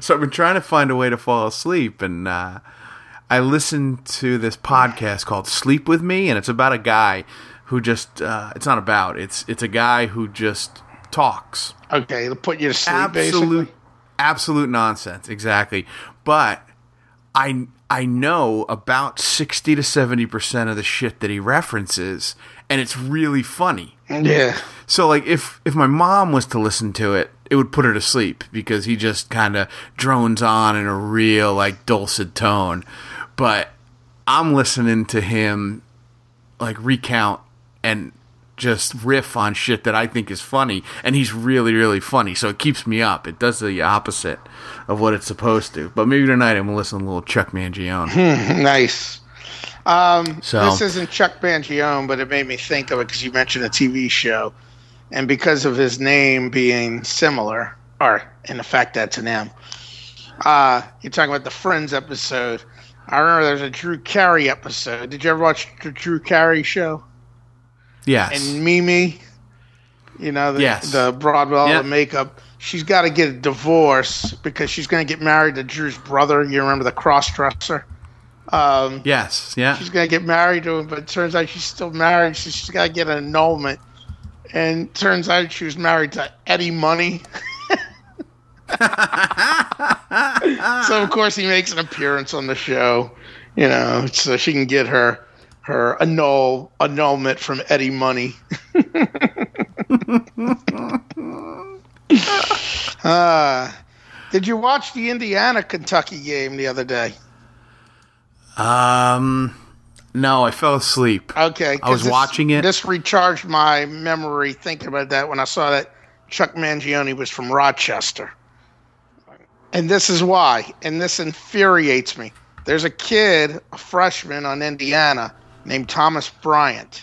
S2: so I've been trying to find a way to fall asleep, and uh, I listened to this podcast called "Sleep with Me," and it's about a guy who just uh, it's not about it's it's a guy who just talks
S3: Okay, to put you to sleep,
S2: absolute
S3: basically.
S2: absolute nonsense exactly but i i know about 60 to 70 percent of the shit that he references and it's really funny
S3: Yeah.
S2: so like if if my mom was to listen to it it would put her to sleep because he just kind of drones on in a real like dulcet tone but i'm listening to him like recount and just riff on shit that I think is funny, and he's really, really funny. So it keeps me up. It does the opposite of what it's supposed to. But maybe tonight I'm gonna listen to a little Chuck Mangione. <laughs>
S3: nice. Um,
S2: So-
S3: this isn't Chuck Mangione, but it made me think of it because you mentioned a TV show, and because of his name being similar, or in the fact that's an M. Uh, you're talking about the Friends episode. I remember there's a Drew Carey episode. Did you ever watch the Drew Carey show?
S2: Yes.
S3: And Mimi, you know, the,
S2: Yes.
S3: the Broadwell
S2: Yep.
S3: the makeup. She's got to get a divorce because she's going to get married to Drew's brother. You remember the cross dresser? Um,
S2: yes. Yeah.
S3: she's gonna get married to him, but it turns out she's still married, so she's gotta get an annulment. And turns out she was married to Eddie Money. <laughs> <laughs> so of course he makes an appearance on the show, you know, so she can get her her annul annulment from Eddie Money. uh, <laughs> did you watch the Indiana Kentucky game the other day?
S2: Um. No, I fell asleep.
S3: Okay,
S2: I was
S3: this-
S2: watching it.
S3: This recharged my memory thinking about that when I saw that Chuck Mangione was from Rochester. And this is why, and this infuriates me. There's a kid, a freshman on Indiana, named Thomas Bryant.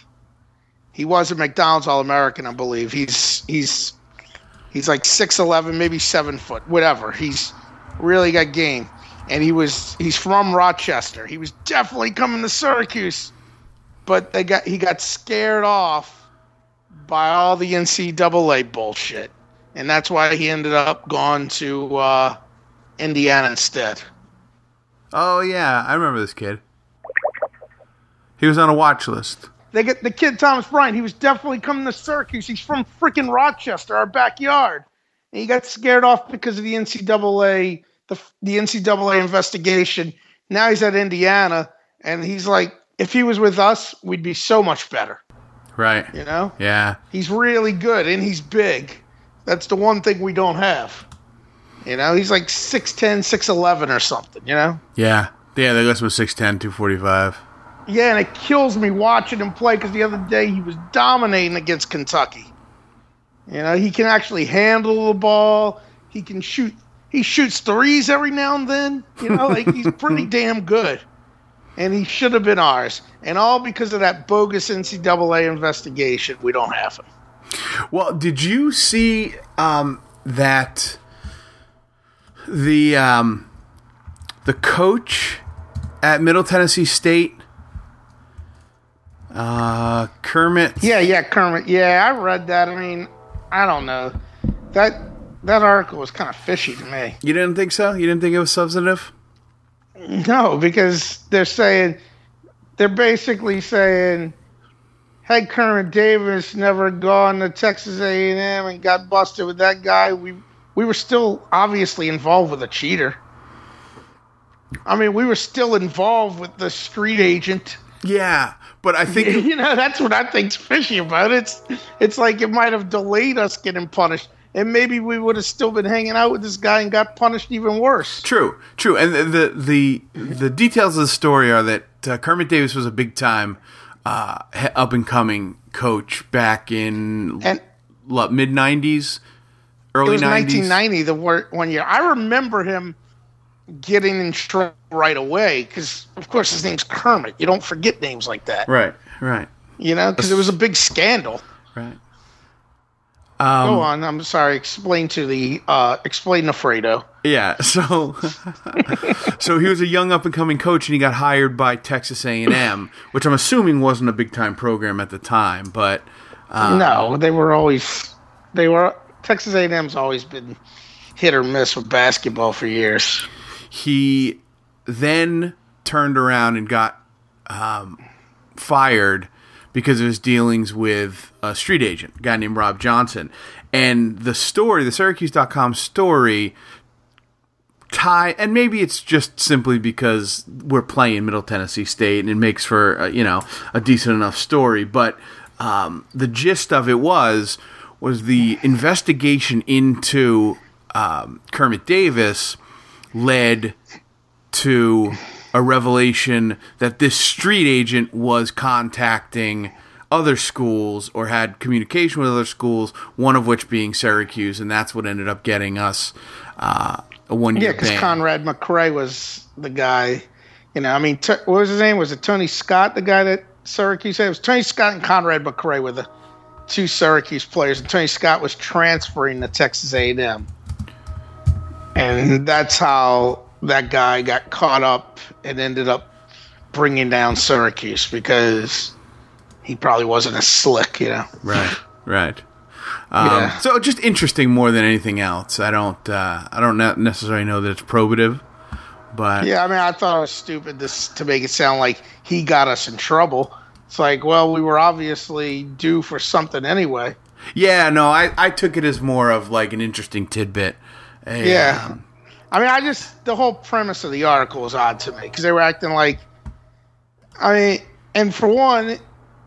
S3: He was a McDonald's All American, I believe. He's he's he's like six eleven, maybe seven foot, whatever. He's really got game. And he was he's from Rochester. He was definitely coming to Syracuse but they got he got scared off by all the NCAA bullshit, and that's why he ended up going to uh, Indiana instead.
S2: Oh yeah, I remember this kid. He was on a watch list.
S3: They get the kid Thomas Bryant. He was definitely coming to Syracuse. He's from freaking Rochester, our backyard, and he got scared off because of the NCAA the the NCAA investigation. Now he's at Indiana, and he's like, if he was with us, we'd be so much better.
S2: Right.
S3: You know.
S2: Yeah.
S3: He's really good and he's big. That's the one thing we don't have. You know, he's like 6'10, 6'11 or something, you know?
S2: Yeah. Yeah, they got some 6'10", 245.
S3: Yeah, and it kills me watching him play because the other day he was dominating against Kentucky. You know, he can actually handle the ball. He can shoot. He shoots threes every now and then. You know, like he's <laughs> pretty damn good. And he should have been ours. And all because of that bogus NCAA investigation. We don't have him.
S2: Well, did you see um, that the um, the coach at Middle Tennessee State, uh, Kermit?
S3: Yeah, yeah, Kermit. Yeah, I read that. I mean, I don't know. That that article was kind of fishy to me.
S2: You didn't think so? You didn't think it was substantive?
S3: No, because they're saying they're basically saying had Kermit Davis never gone to Texas A&M and got busted with that guy, we we were still obviously involved with a cheater. I mean, we were still involved with the street agent.
S2: Yeah, but I think <laughs>
S3: you know, that's what I think's fishy about it. It's it's like it might have delayed us getting punished. and maybe we would have still been hanging out with this guy and got punished even worse.
S2: True, true. And the the the, the details of the story are that uh, Kermit Davis was a big time uh, up and coming coach back in
S3: And
S2: mid '90s,
S3: it
S2: early
S3: was
S2: '90s.
S3: 1990, the one year. I remember him getting in trouble right away because, of course, his name's Kermit. You don't forget names like that,
S2: Right, right,
S3: you know, because it was a big scandal.
S2: right.
S3: Go
S2: Um,
S3: on. I'm sorry. Explain to the uh, explain to Fredo.
S2: Yeah, <laughs> so so he was a young up and coming coach, and he got hired by Texas A and M, which I'm assuming wasn't a big time program at the time, but Uh,
S3: no, they were always they were Texas A&M's always been hit or miss with basketball for years.
S2: he then turned around and got um, fired because of his dealings with a street agent, a guy named Rob Johnson. And the story, the Syracuse.com story, tie, and maybe it's just simply because we're playing Middle Tennessee State and it makes for, uh, you know, a decent enough story. But um, the gist of it was, was the investigation into um, Kermit Davis led to a revelation that this street agent was contacting other schools or had communication with other schools, one of which being Syracuse, and that's what ended up getting us uh, a one year.
S3: Yeah,
S2: because.
S3: Conrad McRae was the guy. You know, I mean, t- what was his name? Was it Tony Scott, the guy that Syracuse had? It was Tony Scott and Conrad McRae were the two Syracuse players, and Tony Scott was transferring to Texas A&M, and that's how that guy got caught up and ended up bringing down Syracuse because he probably wasn't as slick, you know.
S2: right, right. <laughs> Um,
S3: Yeah.
S2: So just interesting more than anything else. I don't, uh, I don't necessarily know that it's probative, but
S3: Yeah, I mean, I thought it was stupid this to make it sound like he got us in trouble. It's like, well, we were obviously due for something anyway.
S2: yeah, no, I, I took it as more of like an interesting tidbit.
S3: Yeah.
S2: um,
S3: I mean, I just the whole premise of the article was odd to me because they were acting like, I mean, and for one,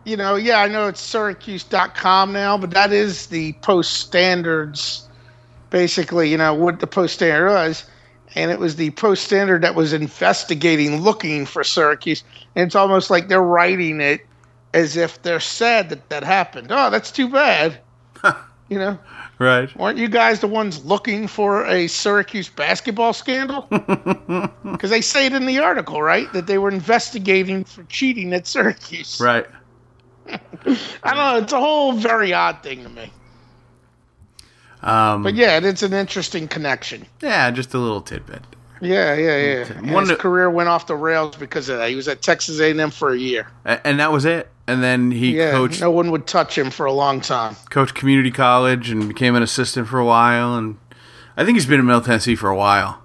S3: you know, yeah, I know it's Syracuse.com now, but that is the post standards, basically, you know, what the post standard was. And it was the post standard that was investigating, looking for Syracuse. And it's almost like they're writing it as if they're sad that that happened. Oh, that's too bad. you know?
S2: Right.
S3: Weren't you guys the ones looking for a Syracuse basketball scandal? <laughs> Because they say it in the article, right? That they were investigating for cheating at Syracuse.
S2: Right. <laughs>
S3: I don't know. It's a whole very odd thing to me.
S2: Um,
S3: But yeah, it's an interesting connection.
S2: yeah, just a little tidbit.
S3: Yeah, yeah, yeah. And
S2: One
S3: his
S2: that-
S3: career went off the rails because of that. He was at Texas A&M for a year.
S2: And that was it. And then he
S3: Yeah,
S2: coached
S3: no one would touch him for a long time.
S2: coached community college and became an assistant for a while. And I think he's been in Middle Tennessee for a while.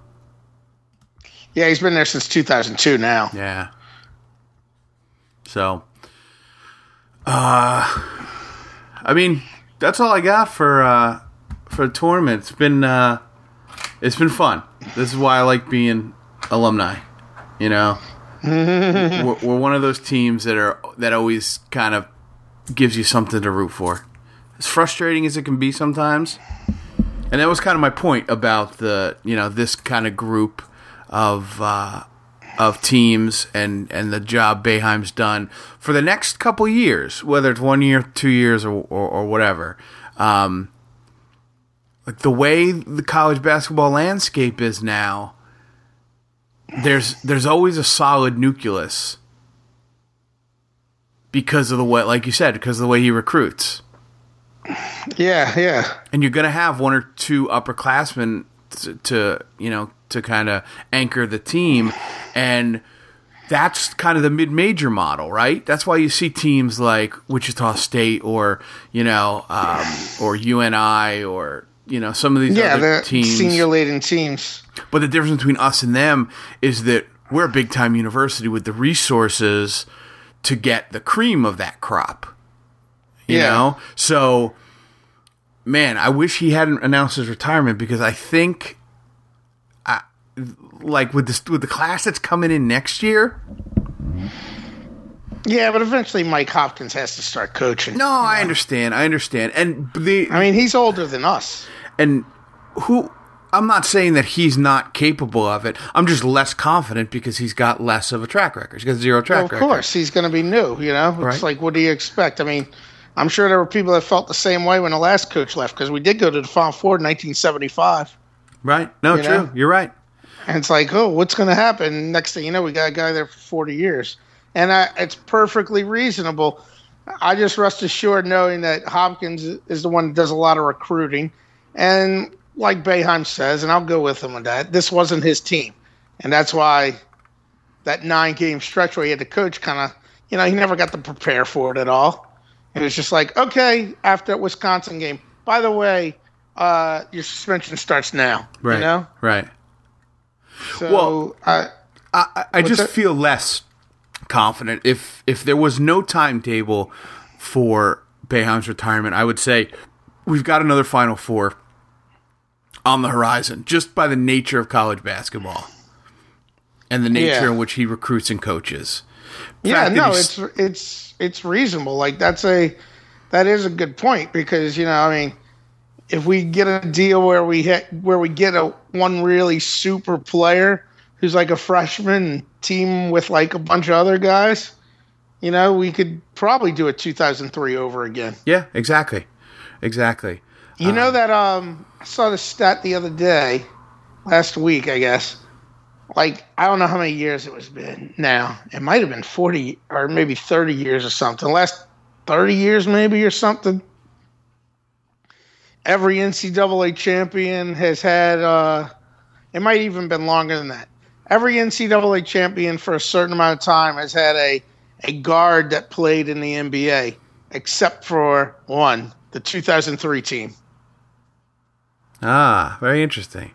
S3: Yeah, he's been there since 2002 now.
S2: Yeah. So, uh, I mean, that's all I got for uh, for the tournament. It's been uh, it's been fun. This is why I like being alumni. You know, <laughs> we're, we're one of those teams that are that always kind of gives you something to root for. As frustrating as it can be sometimes, and that was kind of my point about the you know this kind of group of uh, of teams and and the job Boeheim's done for the next couple years, whether it's one year, two years, or or, or whatever. Um, like the way the college basketball landscape is now, there's there's always a solid nucleus because of the way, like you said, because of the way he recruits
S3: Yeah, yeah.
S2: and you're going to have one or two upperclassmen to, to you know to kind of anchor the team and that's kind of the mid-major model right that's why you see teams like wichita state or you know um, or uni or you know some of these
S3: Yeah,
S2: other
S3: the
S2: teams
S3: senior laden teams.
S2: But the difference between us and them is that we're a big time university with the resources to get the cream of that crop. You
S3: Yeah.
S2: know? So man, I wish he hadn't announced his retirement because I think I, like with this with the class that's coming in next year.
S3: Yeah, but eventually Mike Hopkins has to start coaching.
S2: No, I understand. I understand. And the
S3: I mean, he's older than us.
S2: and who I'm not saying that he's not capable of it. I'm just less confident because he's got less of a track record. He's got zero track
S3: Well, of
S2: record.
S3: course, he's going to be new. You know, it's
S2: Right.
S3: like, what do you expect? I mean, I'm sure there were people that felt the same way when the last coach left because we did go to the Final Four in 1975,
S2: Right? No,
S3: You
S2: true.
S3: know?
S2: You're right.
S3: and it's like, oh, what's going to happen? Next thing you know, we got a guy there for 40 years, and I, it's perfectly reasonable. I just rest assured knowing that Hopkins is the one that does a lot of recruiting, and like Boeheim says, and I'll go with him on that. This wasn't his team, and that's why that nine game stretch where he had to coach kind of, you know, he never got to prepare for it at all. It was just like, okay, after that Wisconsin game. By the way, uh, your suspension starts now.
S2: Right.
S3: You know,
S2: Right.
S3: so
S2: Well-
S3: I,
S2: I, I- just
S3: that?
S2: feel less confident. If if there was no timetable for Boeheim's retirement, I would say we've got another Final Four on the horizon, just by the nature of college basketball and the nature
S3: Yeah.
S2: in which he recruits and coaches. The
S3: yeah, no, it's it's it's reasonable. Like that's a that is a good point because you know, I mean, if we get a deal where we hit where we get a one really super player who's like a freshman team with like a bunch of other guys, you know, we could probably do a 2003 over again.
S2: yeah, exactly, exactly.
S3: You know that um I saw the stat the other day, last week, I guess. Like I don't know how many years it was been now. It might have been 40 or maybe 30 years or something. Last 30 years maybe or something. Every NCAA champion has had uh it might even been longer than that. Every NCAA champion for a certain amount of time has had a a guard that played in the NBA except for one, the 2003 team.
S2: Ah, very interesting.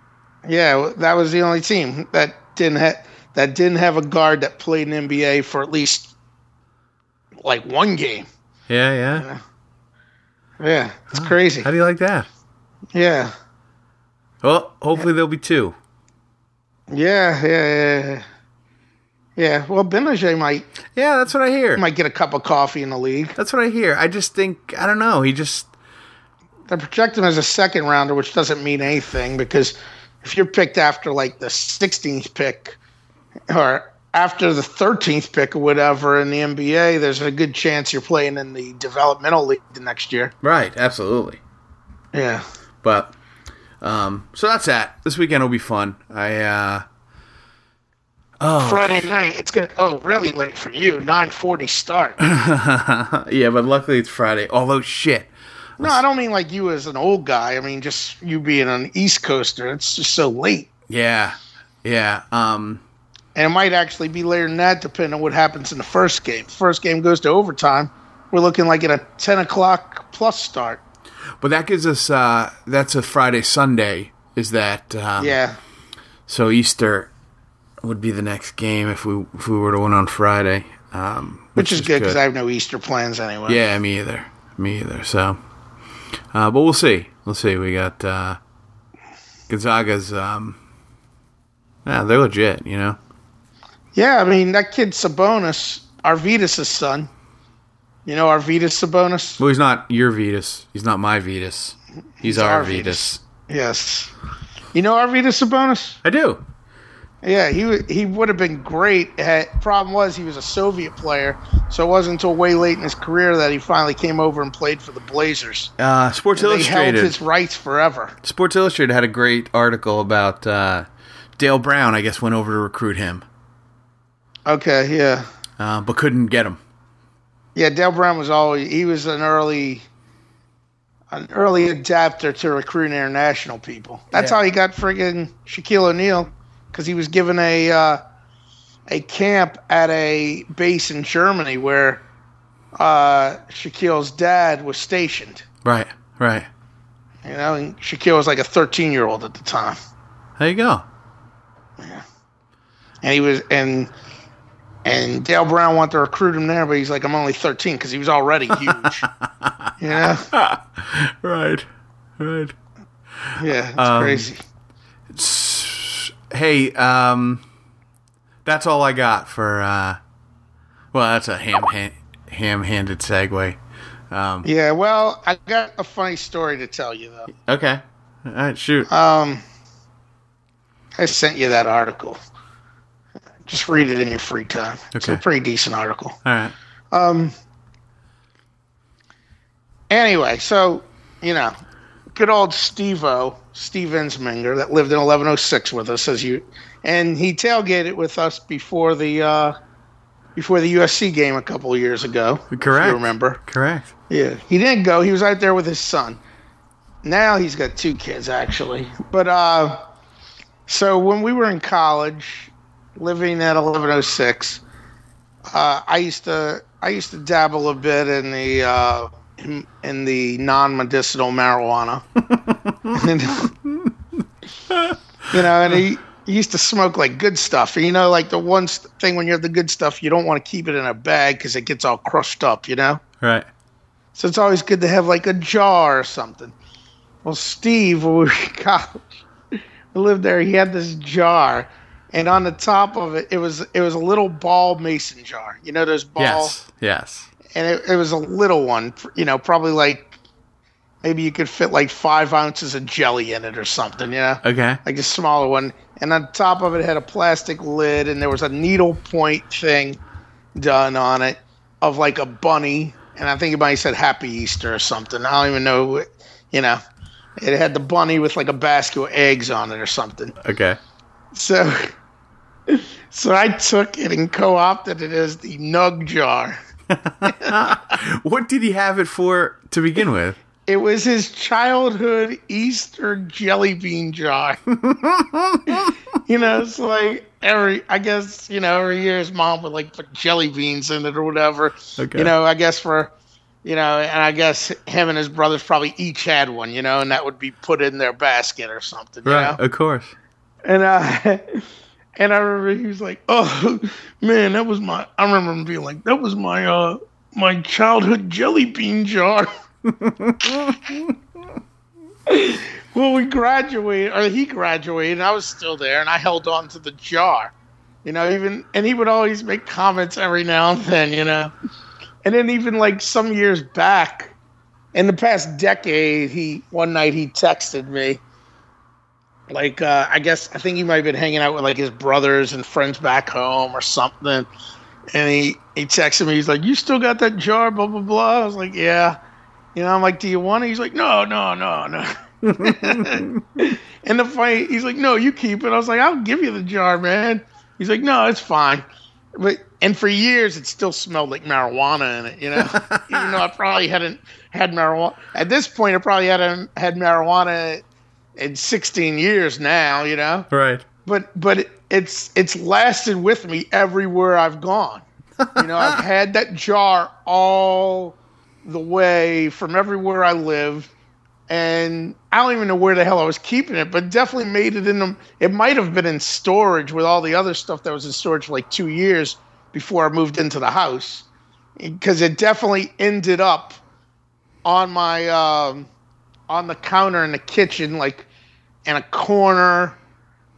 S3: Yeah, that was the only team that didn't have that didn't have a guard that played in NBA for at least like one game.
S2: Yeah, yeah.
S3: Yeah, it's crazy.
S2: How do you like that?
S3: Yeah,
S2: Well, hopefully there'll be two.
S3: yeah, yeah, yeah. yeah. Yeah, well, Gbinije might
S2: Yeah, that's what I hear.
S3: might get a cup of coffee in the league.
S2: That's what I hear. I just think I don't know. He just
S3: They project him as a second rounder, which doesn't mean anything because if you're picked after like the 16th pick or after the 13th pick or whatever in the NBA, there's a good chance you're playing in the developmental league the next year.
S2: right, absolutely.
S3: Yeah.
S2: But um, so that's that. This weekend will be fun. I uh,
S3: Friday night. It's gonna oh really late for you. Nine forty start. <laughs>
S2: yeah, but luckily it's Friday. Although shit,
S3: no, I don't mean like you as an old guy. I mean just you being an East Coaster. It's just so late,
S2: yeah, yeah. Um,
S3: and it might actually be later than that, depending on what happens in the first game. First game goes to overtime. We're looking like at a ten o'clock plus start.
S2: but that gives us uh, that's a Friday Sunday. Is that um,
S3: Yeah,
S2: So Easter would be the next game if we if we were to win on Friday, um,
S3: which, is good because I have no Easter plans anyway.
S2: Yeah, me either. Me either. So, uh, but we'll see. We'll see. We got uh, Gonzaga's. Um, yeah, they're legit. You know.
S3: yeah. I mean that kid Sabonis, Arvydas' son. You know Arvydas Sabonis.
S2: Well, he's not your Vetus. He's not my Vetus. He's, our
S3: our
S2: Vetus.
S3: Yes. You know Arvydas Sabonis.
S2: I do.
S3: Yeah, he he would have been great. Had, problem was he was a Soviet player, so it wasn't until way late in his career that he finally came over and played for the Blazers.
S2: Uh, Sports
S3: They held
S2: Illustrated.
S3: his rights forever.
S2: Sports Illustrated had a great article about uh, Dale Brown. I guess went over to recruit him,
S3: Okay, yeah,
S2: uh, but couldn't get him.
S3: yeah. Dale Brown was always he was an early an early adapter to recruiting international people. That's
S2: Yeah.
S3: how he got friggin' Shaquille O'Neal because he was given a uh, a camp at a base in Germany where uh, Shaquille's dad was stationed.
S2: Right. Right.
S3: You know, and Shaquille was like a 13 year old at the time,
S2: There you go.
S3: and he was and and Dale Brown wanted to recruit him there, but he's like, I'm only 13 because he was already huge. <laughs> you know,
S2: Right. Right.
S3: yeah, it's
S2: Um,
S3: crazy.
S2: Hey, um, that's all I got for. Uh, well, that's a ham ha- ham-handed segue. Um,
S3: Yeah, well, I got a funny story to tell you though.
S2: okay. All right, shoot.
S3: Um, I sent you that article. Just read it in your free time. It's a
S2: Okay.
S3: pretty decent article.
S2: All right.
S3: Um. Anyway, so you know, good old Steve-O, Steve Ensminger, that lived in 1106 with us, as you, and he tailgated with us before the uh, before the USC game a couple of years ago. if
S2: Correct.
S3: you remember?
S2: Correct.
S3: Yeah, he didn't go. He was out there with his son. Now he's got two kids actually. But uh, so when we were in college, living at 1106, uh, I used to I used to dabble a bit in the uh, in, in the non-medicinal marijuana. And, <laughs> you know, and he. He used to smoke like good stuff. You know, like the one thing when you have the good stuff, you don't want to keep it in a bag because it gets all crushed up, you know?
S2: Right.
S3: So it's always good to have like a jar or something. Well, Steve, when we were in college, we lived there. He had this jar, and on the top of it, it was it was a little ball mason jar. You know those balls.
S2: Yes. Yes.
S3: And it, it was a little one. You know, probably like maybe you could fit like five ounces of jelly in it or something. You know,
S2: Okay.
S3: like a smaller one. And on top of it had a plastic lid, and there was a needle point thing done on it of like a bunny. And I think it might have said Happy Easter or something. I don't even know. You know, it had the bunny with like a basket of eggs on it or something.
S2: Okay.
S3: So, <laughs> so I took it and co-opted it as the Nug jar. <laughs>
S2: What did he have it for to begin with?
S3: It was his childhood Easter jelly bean jar. <laughs> you know, it's like every, I guess, you know, every year his mom would like put jelly beans in it or whatever.
S2: Okay.
S3: You know, I guess for, you know, and I guess him and his brothers probably each had one, you know, and that would be put in their basket or something, you
S2: Right.
S3: know?
S2: Of course.
S3: And uh, <laughs> and I remember he was like, "Oh <laughs> man, that was my." I remember him being like, "That was my uh my childhood jelly bean jar." <laughs> well, we graduated, or he graduated, and I was still there, and I held on to the jar, you know. Even and he would always make comments every now and then, you know. And then even like some years back, in the past decade, he one night he texted me like uh, I guess I think he might have been hanging out with like his brothers and friends back home or something. And he he texted me. He's like, "You still got that jar?" Blah blah blah. I was like, "Yeah." You know, I'm like, "Do you want it?" He's like, "No, no, no, no." <laughs> and the fight, he's like, "No, you keep it." I was like, "I'll give you the jar, man." He's like, "No, it's fine." But and for years, it still smelled like marijuana in it. You know, <laughs> even though I probably hadn't had marijuana at this point. I probably hadn't had marijuana in 16 years now, you know.
S2: Right.
S3: But but it, it's it's lasted with me everywhere I've gone. You know, I've <laughs> had that jar all the way from everywhere I lived, and I don't even know where the hell I was keeping it, but definitely made it in them. It might have been in storage with all the other stuff that was in storage for like two years before I moved into the house, because it definitely ended up on my um, on the counter in the kitchen, like in a corner.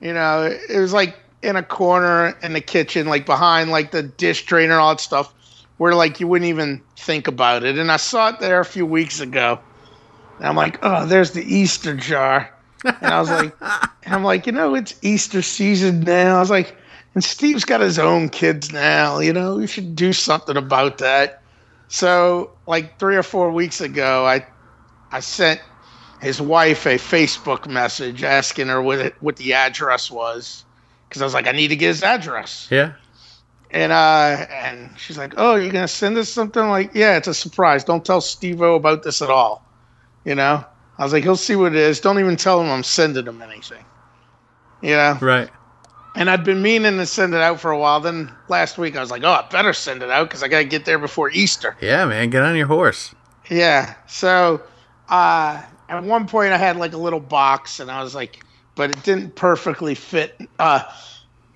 S3: You know, it was like in a corner in the kitchen, like behind like the dish drainer, all that stuff, where like you wouldn't even think about it. And I saw it there a few weeks ago. And I'm like, oh, there's the Easter jar. And I was like, <laughs> I'm like, you know, it's Easter season now. I was like, and Steve's got his own kids now. You know, we should do something about that. So, like three or four weeks ago, I I sent his wife a Facebook message asking her what it, what the address was because I was like, I need to get his address.
S2: Yeah.
S3: And uh, and she's like, Oh, you're gonna send us something? like, yeah, it's a surprise. Don't tell Steve-O about this at all. You know? I was like, he'll see what it is. Don't even tell him I'm sending him anything. You know?
S2: Right.
S3: And I'd been meaning to send it out for a while. Then last week I was like, oh, I better send it out because I got to get there before Easter.
S2: Yeah, man. Get on your horse.
S3: Yeah. So uh, at one point I had like a little box and I was like, but it didn't perfectly fit. Uh,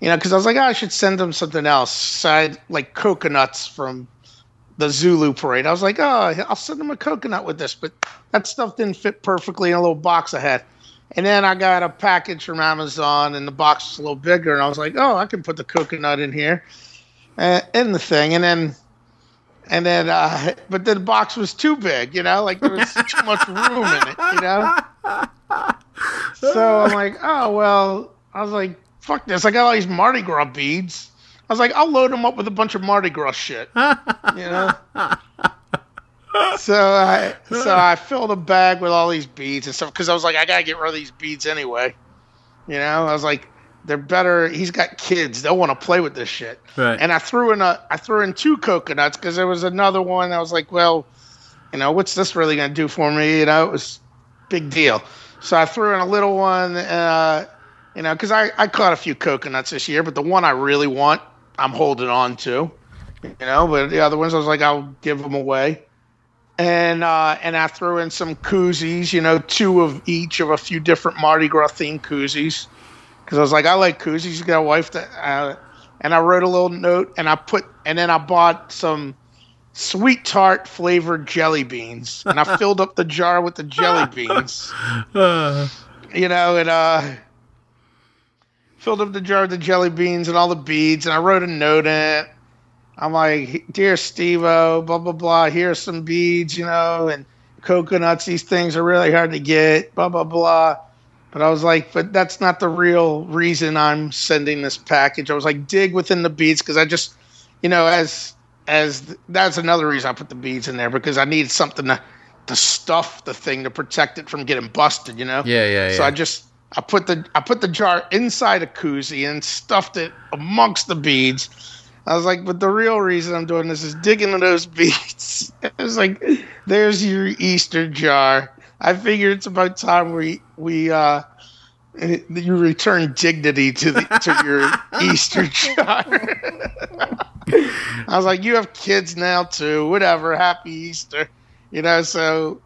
S3: you know, because I was like, oh, I should send them something else. So I had like coconuts from the Zulu parade. I was like, oh, I'll send them a coconut with this, but that stuff didn't fit perfectly in a little box I had. And then I got a package from Amazon, and the box was a little bigger, and I was like, oh, I can put the coconut in here, uh, in the thing, and then. And then, uh, but then the box was too big, you know, like there was <laughs> too much room in it, you know. So I'm like, oh well. I was like, fuck this. I got all these Mardi Gras beads. I was like, I'll load them up with a bunch of Mardi Gras shit. You know. so I so I filled a bag with all these beads and stuff because I was like, I gotta get rid of these beads anyway. You know, I was like, they're better. He's got kids; they'll want to play with this shit.
S2: Right.
S3: And I threw in a I threw in two coconuts because there was another one. I was like, well, you know, what's this really gonna do for me? You know, it was big deal. So I threw in a little one. Uh, you know, because I I caught a few coconuts this year, but the one I really want, I'm holding on to. You know, but the other ones I was like, I'll give them away and uh, and I threw in some koozies, you know, two of each of a few different Mardi Gras themed koozies, because I was like, I like koozies. You got a wife that, uh, and I wrote a little note, and I put, and then I bought some sweet tart flavored jelly beans, and I filled up the jar with the jelly <laughs> beans,
S2: Uh,
S3: you know, and uh, filled up the jar with the jelly beans and all the beads, and I wrote a note in it. I'm like, dear Steve-O, blah blah blah. Here's some beads, you know, and coconuts. These things are really hard to get, blah blah blah. But I was like, but that's not the real reason I'm sending this package. I was like, dig within the beads because I just, you know, as as that's another reason I put the beads in there because I need something to to stuff the thing to protect it from getting busted. You know.
S2: Yeah, yeah,
S3: So
S2: yeah.
S3: I just I put the I put the jar inside a koozie and stuffed it amongst the beads. I was like, but the real reason I'm doing this is digging into those <laughs> beads. I was like, there's your Easter jar. I figured it's about time we we uh you return dignity to the to your <laughs> Easter jar. I was like, you have kids now too. Whatever. Happy Easter. You know. So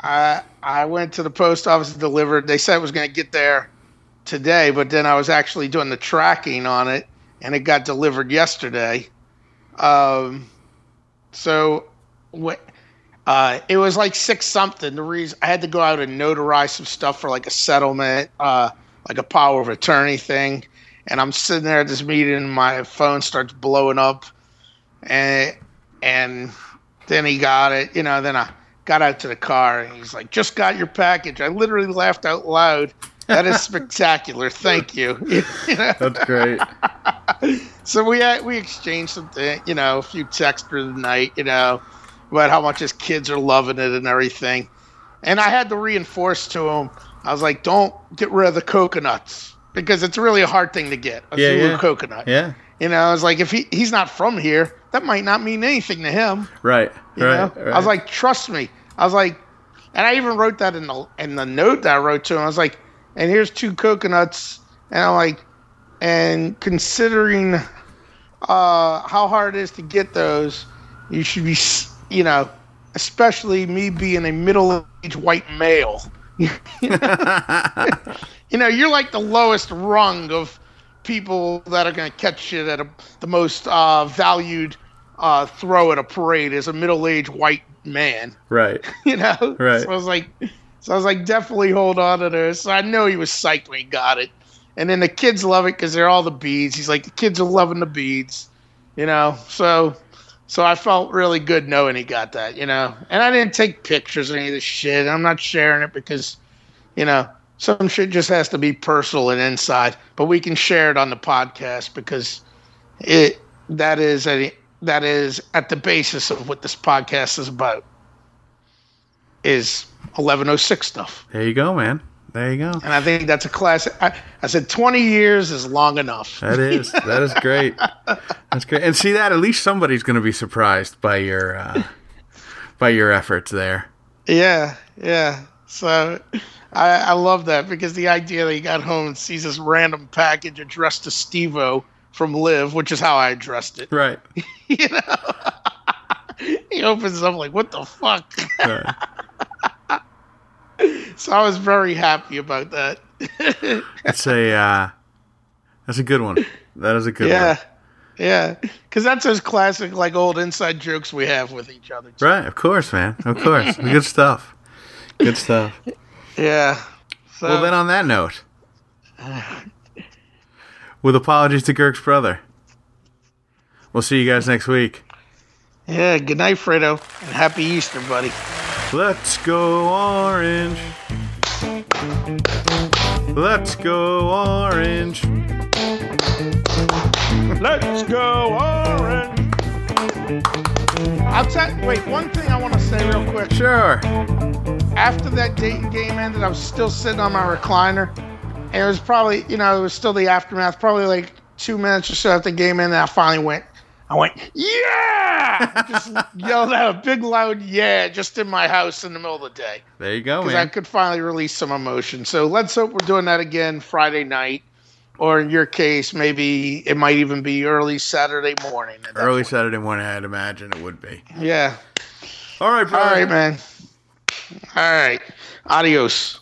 S3: I I went to the post office and delivered. They said it was going to get there today, but then I was actually doing the tracking on it, and it got delivered yesterday. Um, so what? Uh, it was like six something. The reason I had to go out and notarize some stuff for like a settlement, uh, like a power of attorney thing. And I'm sitting there at this meeting, and my phone starts blowing up, and and then he got it. You know, then I got out to the car, and he's like, "Just got your package." I literally laughed out loud. That is spectacular. Thank you. <laughs> You know?
S2: That's great. <laughs>
S3: so we had, we exchanged some, thi- you know, a few texts through the night, you know, about how much his kids are loving it and everything. And I had to reinforce to him. I was like, "Don't get rid of the coconuts because it's really a hard thing to get a
S2: Yeah,
S3: Zulu
S2: yeah.
S3: coconut."
S2: Yeah.
S3: You know, I was like, if he he's not from here, that might not mean anything to him.
S2: Right.
S3: You
S2: right.
S3: know?
S2: right.
S3: I was like, trust me. I was like, and I even wrote that in the in the note that I wrote to him. I was like, and here's two coconuts, and I'm like, and considering uh, how hard it is to get those, you should be, you know, especially me being a middle-aged white male. <laughs> you know, you're like the lowest rung of people that are going to catch shit at a, the most uh, valued uh, throw at a parade as a middle-aged white man.
S2: right. <laughs>
S3: You know,
S2: Right.
S3: So I was like, so I was like, definitely hold on to this. So I know he was psyched when he got it, and then the kids love it because they're all the beads. He's like, the kids are loving the beads. You know, so so I felt really good knowing he got that. You know, and I didn't take pictures or any of this shit. I'm not sharing it because, you know, some shit just has to be personal and inside. But we can share it on the podcast because it that is a that is at the basis of what this podcast is about is 1106 stuff.
S2: There you go, man. There you go.
S3: And I think that's a classic. I, I said 20 years is long enough.
S2: That is that is great. That's great. And see that at least somebody's going to be surprised by your uh, by your efforts there.
S3: Yeah, yeah. So I, I love that because the idea that he got home and sees this random package addressed to Steve-O from Liv, which is how I addressed it.
S2: Right. <laughs>
S3: You know, <laughs> he opens up like, "What the fuck?"
S2: right.
S3: So I was very happy about that.
S2: That's a uh, that's a good one. That is a good
S3: yeah,
S2: one.
S3: yeah. Yeah, because that's those classic, like old inside jokes we have with each other. too.
S2: Right. Of course, man. Of course. good stuff. Good stuff.
S3: Yeah. So,
S2: Well, then on that note, with apologies to Girk's brother, we'll see you guys next week.
S3: yeah. Good night, Fredo, and happy Easter, buddy.
S2: Let's go orange. Let's go orange.
S3: Let's go orange. I'll tell. Wait, one thing I want to say real quick.
S2: Sure.
S3: After that Dayton game ended, I was still sitting on my recliner, and it was probably, you know, it was still the aftermath. Probably like two minutes or so after the game ended, I finally went. I went, yeah! <laughs> just yelled out a big loud yeah, just in my house in the middle of the day.
S2: There you go,
S3: because I could finally release some emotion. So let's hope we're doing that again Friday night, or in your case, maybe it might even be early Saturday morning.
S2: Early
S3: point.
S2: Saturday morning, I'd imagine it would be.
S3: Yeah.
S2: All right,
S3: All
S2: brother.
S3: right, man. All right. Adios.